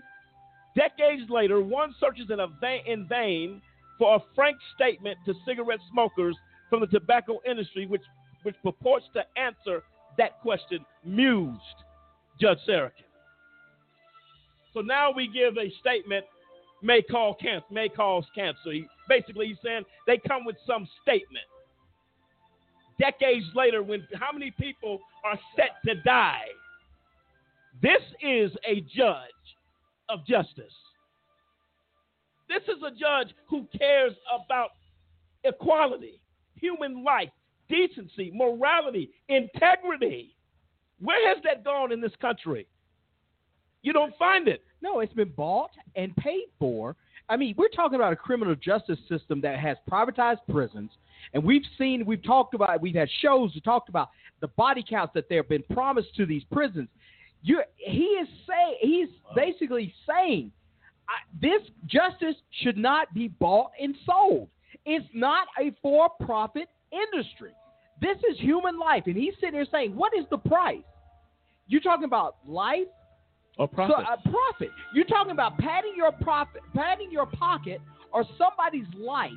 Decades later, one searches in, va- in vain for a frank statement to cigarette smokers from the tobacco industry, which, which purports to answer that question, mused Judge Sarokin. So now we give a statement may cause cancer, may cause cancer. He, basically, he's saying they come with some statement. Decades later, when how many people are set to die? This is a judge of justice. This is a judge who cares about equality, human life, decency, morality, integrity. Where has that gone in this country? You don't find it. No, it's been bought and paid for. I mean, we're talking about a criminal justice system that has privatized prisons, and we've seen, we've talked about, we've had shows to talk about the body counts that they've been promised to these prisons. You, he is saying, he's basically saying, I, this justice should not be bought and sold. It's not a for-profit industry. This is human life, and he's sitting there saying, "What is the price?" You're talking about life or profit. So, uh, profit. You're talking about padding your profit, padding your pocket, or somebody's life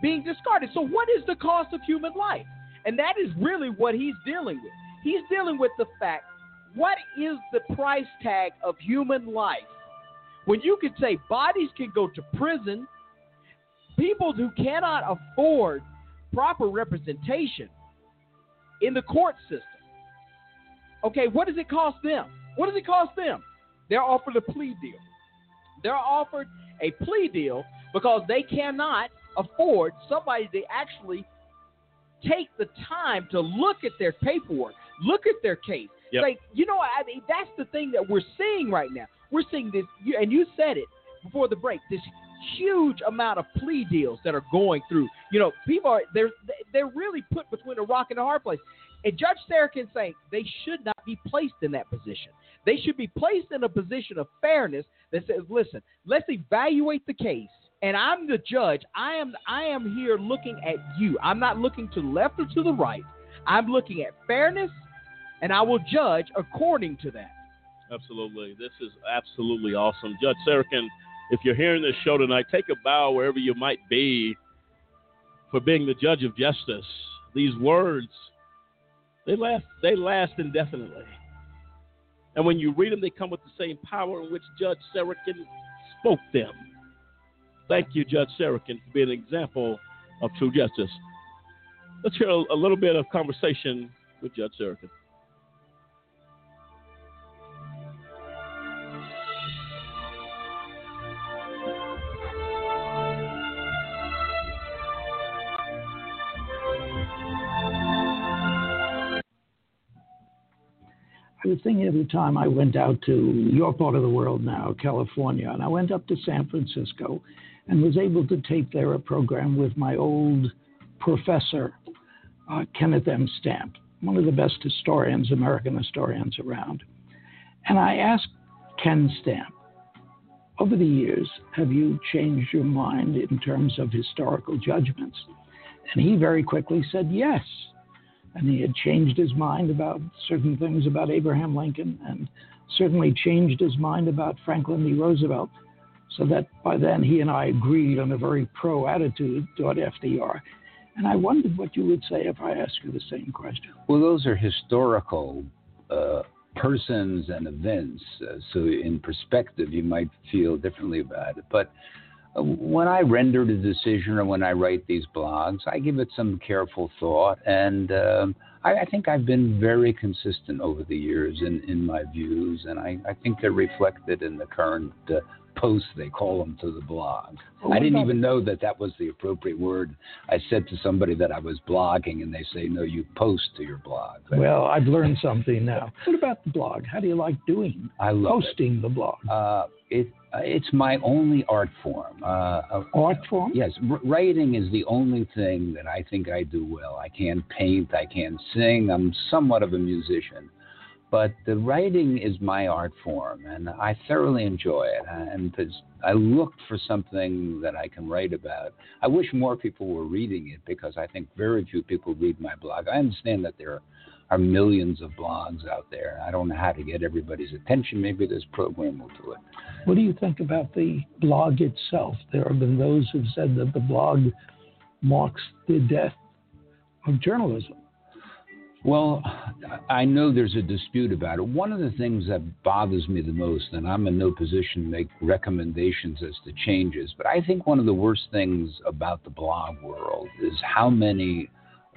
being discarded. So, what is the cost of human life? And that is really what he's dealing with. He's dealing with the fact what is the price tag of human life? When you could say bodies can go to prison, people who cannot afford proper representation in the court system. Okay, what does it cost them? What does it cost them? They're offered a plea deal. They're offered a plea deal because they cannot afford somebody to actually take the time to look at their paperwork, look at their case. Yep. Like, you know, I mean, that's the thing that we're seeing right now. We're seeing this, and you said it before the break. This huge amount of plea deals that are going through. You know, people are they're they're really put between a rock and a hard place. And Judge Sarokin saying they should not be placed in that position. They should be placed in a position of fairness that says, listen, let's evaluate the case. And I'm the judge. I am I am here looking at you. I'm not looking to the left or to the right. I'm looking at fairness and I will judge according to that. Absolutely. This is absolutely awesome. Judge Sarokin, if you're hearing this show tonight, take a bow wherever you might be for being the judge of justice. These words, they last, they last indefinitely. And when you read them, they come with the same power in which Judge Sarokin spoke them. Thank you, Judge Sarokin, for being an example of true justice. Let's hear a, little bit of conversation with Judge Sarokin. I was thinking every time I went out to your part of the world now, California, and I went up to San Francisco and was able to take there a program with my old professor, uh, Kenneth M. Stampp, one of the best historians, American historians around. And I asked Ken Stampp, over the years, have you changed your mind in terms of historical judgments? And he very quickly said yes and he had changed his mind about certain things about Abraham Lincoln and certainly changed his mind about Franklin D. Roosevelt. So that by then he and I agreed on a very pro attitude toward FDR. And I wondered what you would say if I asked you the same question. Well, those are historical uh, persons and events. Uh, so, in perspective, you might feel differently about it. But when I render a decision or when I write these blogs, I give it some careful thought. And um, I, I, think I've been very consistent over the years in, in my views. And I, I think they're reflected in the current uh, posts they call them to the blog. Well, I didn't about- even know that that was the appropriate word. I said to somebody that I was blogging, and they say, "No, you post to your blog." Well, I've learned something now. What about the blog? How do you like doing I love posting the blog? Uh, it it's my only art form. Uh, art form? Yes, r- writing is the only thing that I think I do well. I can't paint, I can't sing. I'm somewhat of a musician, but the writing is my art form, and I thoroughly enjoy it. And I looked for something that I can write about. I wish more people were reading it because I think very few people read my blog. I understand that there are millions of blogs out there. I don't know how to get everybody's attention. Maybe this program will do it. What do you think about the blog itself? There have been those who've said that the blog marks the death of journalism. Well, I know there's a dispute about it. One of the things that bothers me the most, and I'm in no position to make recommendations as to changes, but I think one of the worst things about the blog world is how many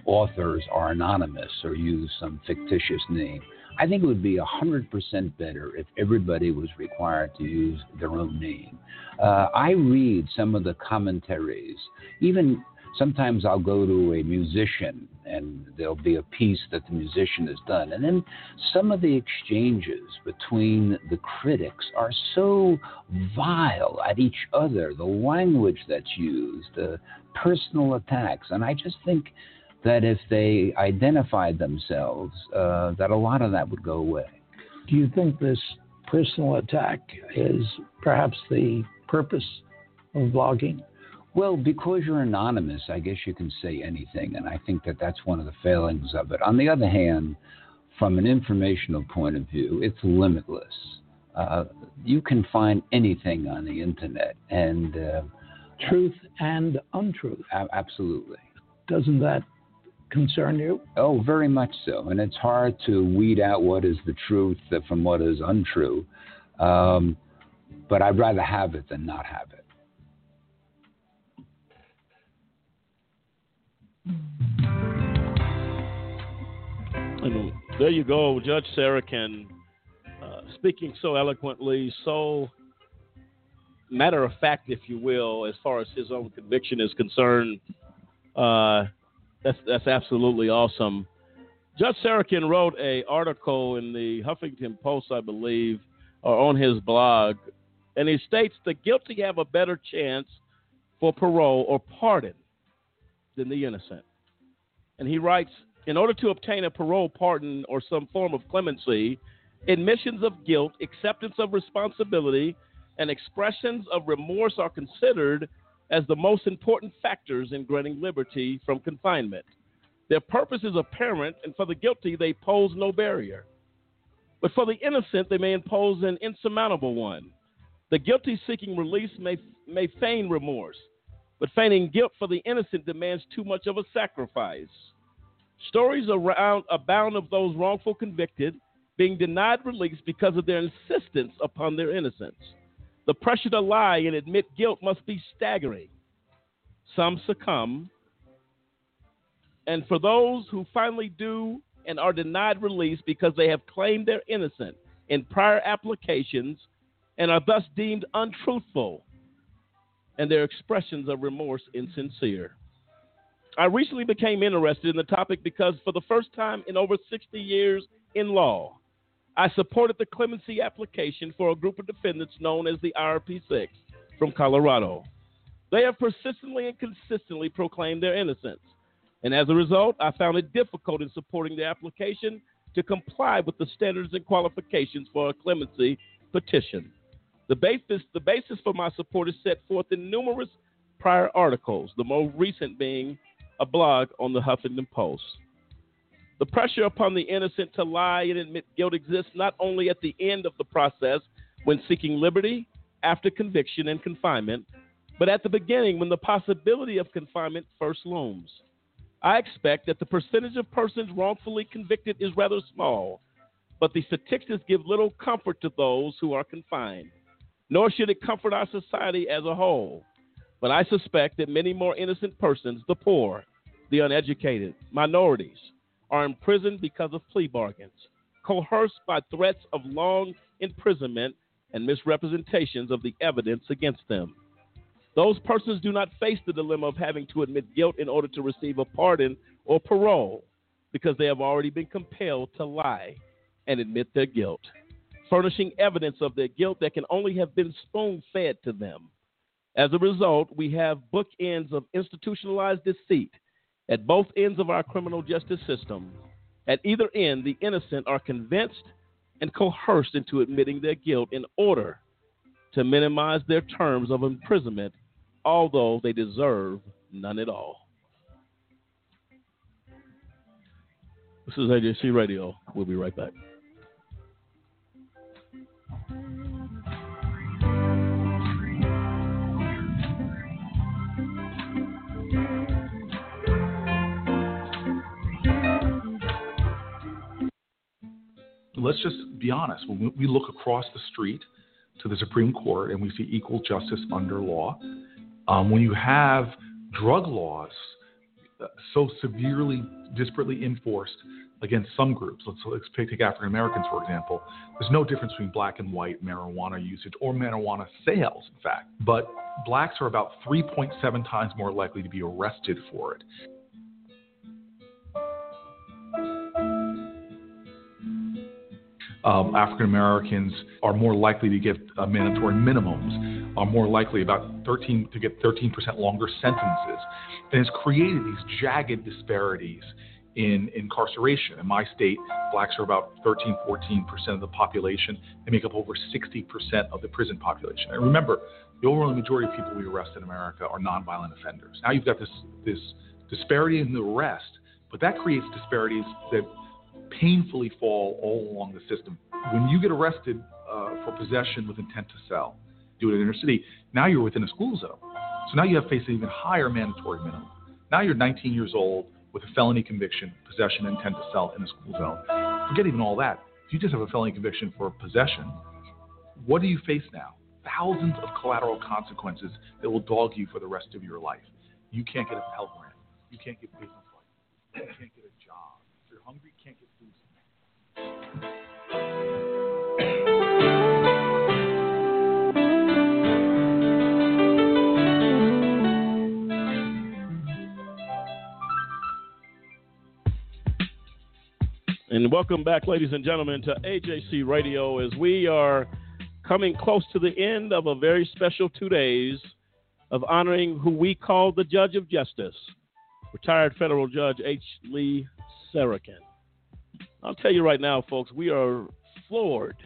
authors are anonymous or use some fictitious name. I think it would be 100% better if everybody was required to use their own name. Uh, I read some of the commentaries, even sometimes I'll go to a musician and there'll be a piece that the musician has done. And then some of the exchanges between the critics are so vile at each other, the language that's used, the personal attacks. And I just think that if they identified themselves, uh, that a lot of that would go away. Do you think this personal attack is perhaps the purpose of blogging? Well, because you're anonymous, I guess you can say anything, and I think that that's one of the failings of it. On the other hand, from an informational point of view, it's limitless. Uh, you can find anything on the internet, and uh, truth and untruth. absolutely. Doesn't that concern you? Oh, very much so. And it's hard to weed out what is the truth from what is untrue. Um, but I'd rather have it than not have it. And there you go, Judge Sarokin, uh, speaking so eloquently, so matter of fact, if you will, as far as his own conviction is concerned. Uh, that's that's absolutely awesome. Judge Sarokin wrote a article in the Huffington Post, I believe, or on his blog, and he states the guilty have a better chance for parole or pardon than the innocent. And he writes, in order to obtain a parole pardon or some form of clemency, admissions of guilt, acceptance of responsibility, and expressions of remorse are considered as the most important factors in granting liberty from confinement. Their purpose is apparent, and for the guilty, they pose no barrier. But for the innocent, they may impose an insurmountable one. The guilty seeking release may, may feign remorse, but feigning guilt for the innocent demands too much of a sacrifice. Stories around abound of those wrongful convicted being denied release because of their insistence upon their innocence. The pressure to lie and admit guilt must be staggering. Some succumb. And for those who finally do and are denied release because they have claimed they're innocent in prior applications and are thus deemed untruthful, and their expressions of remorse insincere. I recently became interested in the topic because for the first time in over 60 years in law, I supported the clemency application for a group of defendants known as the IRP6 from Colorado. They have persistently and consistently proclaimed their innocence, and as a result, I found it difficult in supporting the application to comply with the standards and qualifications for a clemency petition. The basis, the basis for my support is set forth in numerous prior articles, the most recent being a blog on the Huffington Post. The pressure upon the innocent to lie and admit guilt exists not only at the end of the process when seeking liberty, after conviction and confinement, but at the beginning when the possibility of confinement first looms. I expect that the percentage of persons wrongfully convicted is rather small, but the statistics give little comfort to those who are confined, nor should it comfort our society as a whole. But I suspect that many more innocent persons, the poor, the uneducated, minorities, are imprisoned because of plea bargains, coerced by threats of long imprisonment and misrepresentations of the evidence against them. Those persons do not face the dilemma of having to admit guilt in order to receive a pardon or parole because they have already been compelled to lie and admit their guilt, furnishing evidence of their guilt that can only have been spoon fed to them. As a result, we have bookends of institutionalized deceit at both ends of our criminal justice system. At either end, the innocent are convinced and coerced into admitting their guilt in order to minimize their terms of imprisonment, although they deserve none at all. This is AJC Radio. We'll be right back. Let's just be honest. When we look across the street to the Supreme Court and we see equal justice under law, um, when you have drug laws uh, so severely, disparately enforced against some groups, let's, let's take African Americans for example, there's no difference between black and white marijuana usage or marijuana sales, in fact. But blacks are about 3.7 times more likely to be arrested for it. Um, African Americans are more likely to get uh, mandatory minimums, are more likely about 13 to get 13% longer sentences, and it's created these jagged disparities in incarceration. In my state, blacks are about 13, 14% of the population. They make up over 60% of the prison population. And remember, the overwhelming majority of people we arrest in America are nonviolent offenders. Now you've got this this disparity in the arrest, but that creates disparities that painfully fall all along the system. When you get arrested uh, for possession with intent to sell, do it in inner city, now you're within a school zone. So now you have faced an even higher mandatory minimum. Now you're 19 years old with a felony conviction, possession, intent to sell in a school zone. Forget even all that. If you just have a felony conviction for possession, what do you face now? Thousands of collateral consequences that will dog you for the rest of your life. You can't get a Pell Grant. You can't get business. You can't get a job. If you're hungry, you can't get and welcome back, ladies and gentlemen, to AJC Radio as we are coming close to the end of a very special two days of honoring who we call the Judge of Justice, retired federal Judge H. Lee Sarokin. I'll tell you right now, folks, we are floored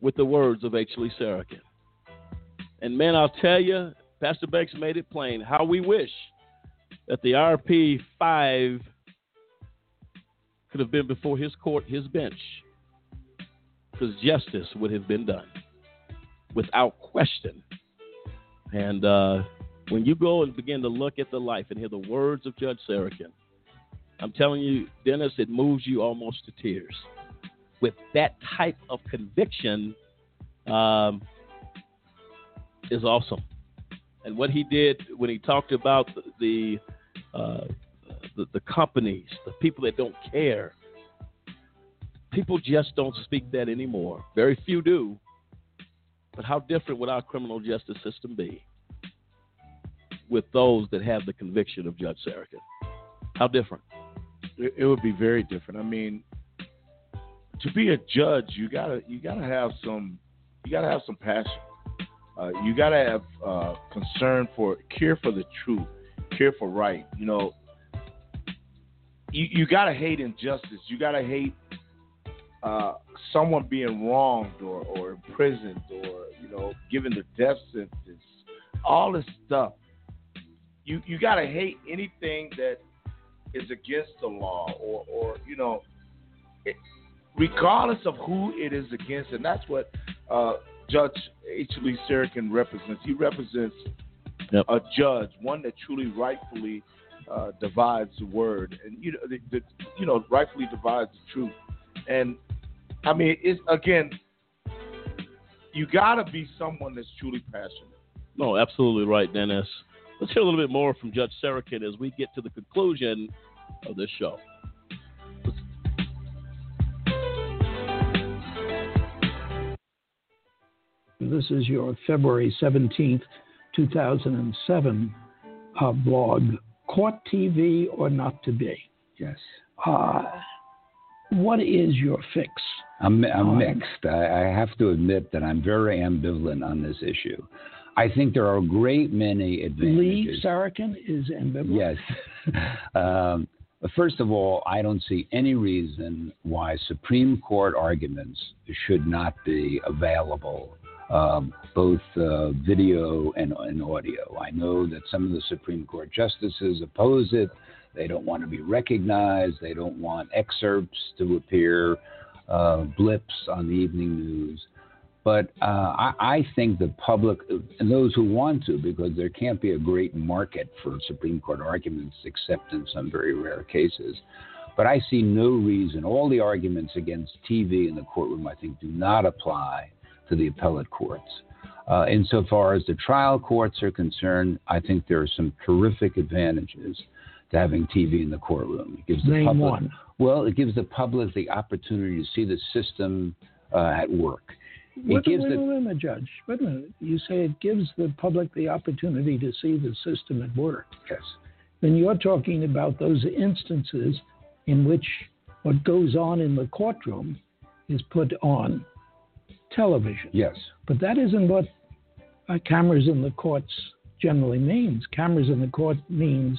with the words of H. Lee Sarokin. And man, I'll tell you, Pastor Banks made it plain how we wish that the RP 5 could have been before his court, his bench, because justice would have been done without question. And uh, when you go and begin to look at the life and hear the words of Judge Sarokin, I'm telling you, Dennis, it moves you almost to tears. With that type of conviction, um, is awesome. And what he did when he talked about the uh, the, the companies, the people that don't care, people just don't speak that anymore. Very few do. But how different would our criminal justice system be with those that have the conviction of Judge Sarokin? How different? It, would be very different. I mean, to be a judge, you gotta you gotta have some you gotta have some passion. Uh, you gotta have uh, concern for care for the truth, care for right. You know, you, you gotta hate injustice. You gotta hate uh, someone being wronged or, or imprisoned or you know given the death sentence. All this stuff. You you gotta hate anything that is against the law or, or you know, it, regardless of who it is against, and that's what uh, Judge H. Lee Sarokin represents. He represents Yep. a judge, one that truly, rightfully uh, divides the word, and you know, the, the, you know, rightfully divides the truth. And I mean, it's again, you got to be someone that's truly passionate. No, absolutely right, Dennis. Let's hear a little bit more from Judge Sarokin as we get to the conclusion of this show. This is your February 17th, 2007 uh, blog, Court TV or Not to Be. Yes. Uh, what is your fix? I'm, I'm on- mixed. I, I have to admit that I'm very ambivalent on this issue. I think there are a great many advantages. Lee Sarokin is ambivalent. Yes. um, first of all, I don't see any reason why Supreme Court arguments should not be available, um, both uh, video and, and audio. I know that some of the Supreme Court justices oppose it. They don't want to be recognized. They don't want excerpts to appear, uh, blips on the evening news. But uh, I, I think the public, and those who want to, because there can't be a great market for Supreme Court arguments except in some very rare cases. But I see no reason. All the arguments against TV in the courtroom, I think, do not apply to the appellate courts. Uh, insofar as the trial courts are concerned, I think there are some terrific advantages to having TV in the courtroom. It gives the Name public, one. Well, it gives the public the opportunity to see the system uh, at work. It Wait, gives wait, the wait a minute, Judge. Wait a minute. You say it gives the public the opportunity to see the system at work. Yes. Then you're talking about those instances in which what goes on in the courtroom is put on television. Yes. But that isn't what uh, cameras in the courts generally means. Cameras in the court means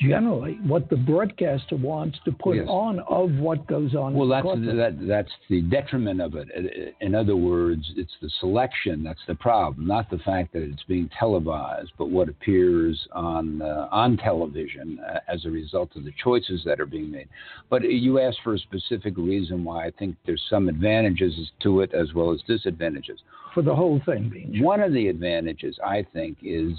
generally what the broadcaster wants to put Yes. on of what goes on Well, that's that, that's the detriment of it. In other words, it's the selection that's the problem, not the fact that it's being televised, but what appears on uh, on television uh, as a result of the choices that are being made. But you asked for a specific reason why I think there's some advantages to it as well as disadvantages. For the whole thing being one of the advantages, I think, is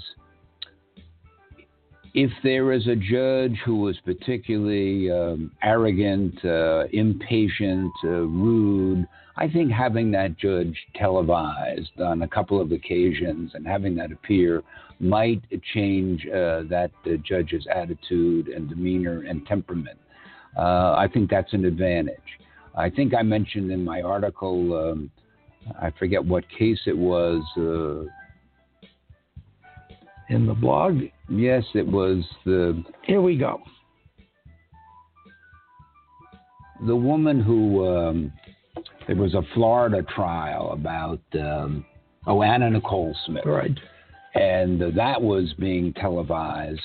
if there is a judge who was particularly um, arrogant, uh, impatient, uh, rude, I think having that judge televised on a couple of occasions and having that appear might change uh, that uh, judge's attitude and demeanor and temperament. Uh, I think that's an advantage. I think I mentioned in my article, um, I forget what case it was. Uh, in the blog? Yes, it was the. Here we go. The woman who. Um, there was a Florida trial about. Um, oh, Anna Nicole Smith. Right. And that was being televised.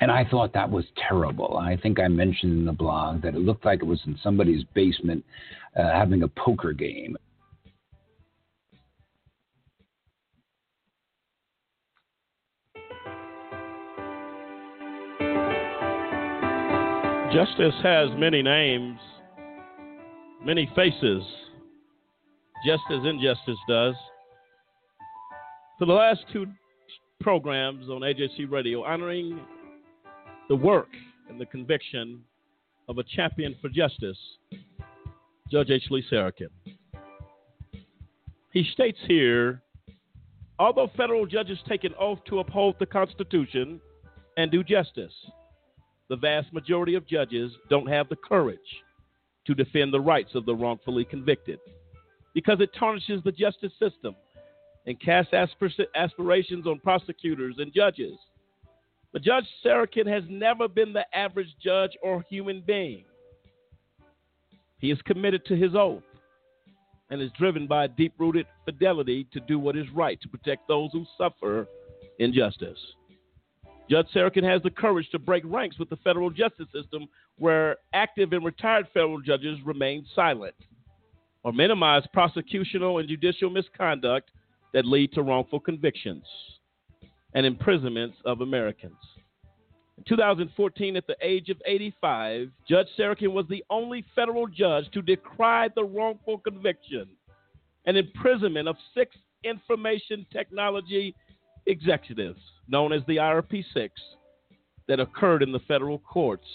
And I thought that was terrible. I think I mentioned in the blog that it looked like it was in somebody's basement uh, having a poker game. Justice has many names, many faces, just as injustice does. For the last two programs on AJC Radio, honoring the work and the conviction of a champion for justice, Judge H. Lee Sarokin. He states here although federal judges take an oath to uphold the Constitution and do justice, the vast majority of judges don't have the courage to defend the rights of the wrongfully convicted because it tarnishes the justice system and casts aspir- aspirations on prosecutors and judges. But Judge Sarokin has never been the average judge or human being. He is committed to his oath and is driven by a deep rooted fidelity to do what is right to protect those who suffer injustice. Judge Sarokin has the courage to break ranks with the federal justice system where active and retired federal judges remain silent or minimize prosecutional and judicial misconduct that lead to wrongful convictions and imprisonments of Americans. In 2014, at the age of 85, Judge Sarokin was the only federal judge to decry the wrongful conviction and imprisonment of six Information Technology executives, known as the IRP6, that occurred in the federal courts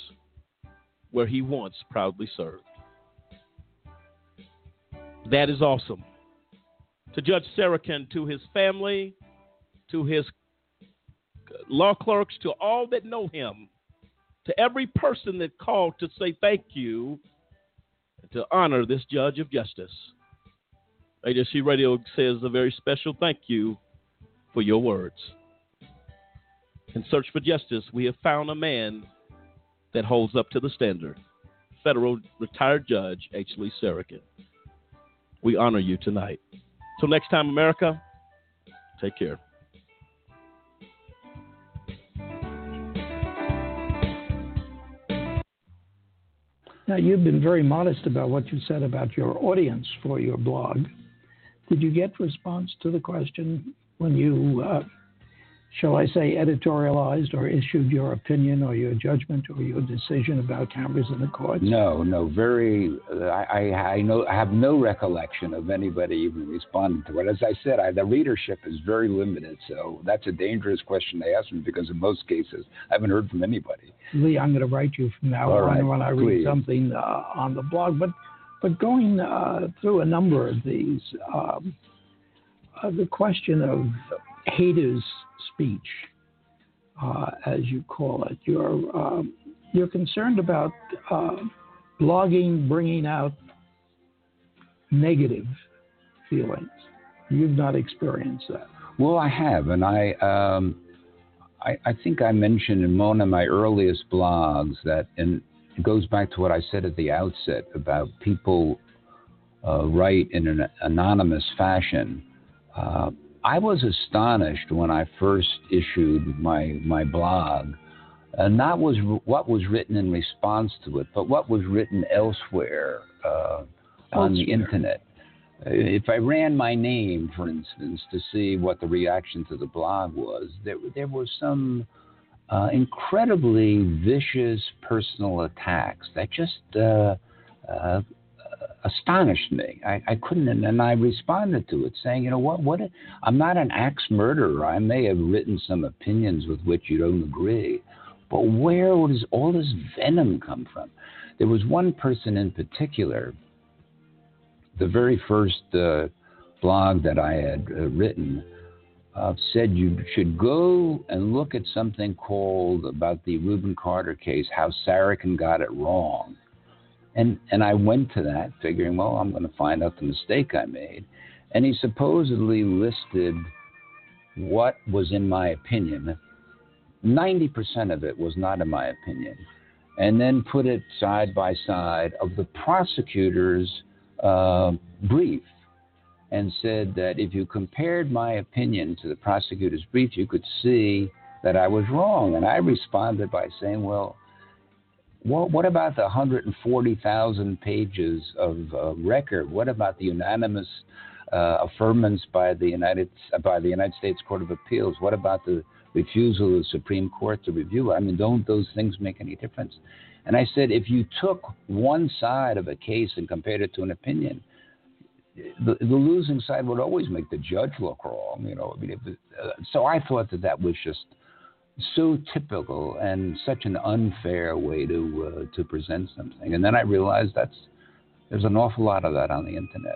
where he once proudly served. That is awesome. To Judge Sarokin, to his family, to his law clerks, to all that know him, to every person that called to say thank you, to honor this judge of justice. AJC Radio says a very special thank you for your words. In search for justice, we have found a man that holds up to the standard. Federal retired judge H. Lee Sarokin. We honor you tonight. Till next time, America, take care. Now, you've been very modest about what you said about your audience for your blog. Did you get response to the question when you uh, shall I say, editorialized or issued your opinion or your judgment or your decision about cameras in the courts? No, no. Very. I, I, I know. I have no recollection of anybody even responding to it. As I said, I, the readership is very limited, so that's a dangerous question to ask me because in most cases I haven't heard from anybody. Lee, I'm going to write you from now All on right, when I please. read something uh, on the blog, but but going uh, through a number of these, um, uh, the question of haters speech, uh, as you call it. You're um, you're concerned about uh, blogging bringing out negative feelings. You've not experienced that. Well, I have, and I, um, I, think I mentioned in one of my earliest blogs that, and it goes back to what I said at the outset about people uh, write in an anonymous fashion. Uh, I was astonished when I first issued my my blog, and not was what was written in response to it, but what was written elsewhere uh, on the internet. Uh, If I ran my name, for instance, to see what the reaction to the blog was, there there were some uh, incredibly vicious personal attacks that just uh, uh, astonished me. I, I couldn't, and I responded to it saying, you know what, what? I'm not an axe murderer. I may have written some opinions with which you don't agree, but where does all this venom come from? There was one person in particular, the very first uh, blog that I had uh, written. Uh, said you should go and look at something called about the Rubin Carter case, how Sarokin got it wrong. And and I went to that figuring, well, I'm going to find out the mistake I made. And he supposedly listed what was in my opinion. 90% of it was not in my opinion. And then put it side by side of the prosecutor's uh, brief and said that if you compared my opinion to the prosecutor's brief, you could see that I was wrong. And I responded by saying, well, what, what about the 140,000 pages of uh, record? What about the unanimous uh, affirmance by the United by the United States Court of Appeals? What about the refusal of the Supreme Court to review? I mean, don't those things make any difference? And I said, if you took one side of a case and compared it to an opinion, the, the losing side would always make the judge look wrong. You know, I mean, uh, so I thought that that was just so typical and such an unfair way to uh, to present something. And then I realized that's there's an awful lot of that on the internet.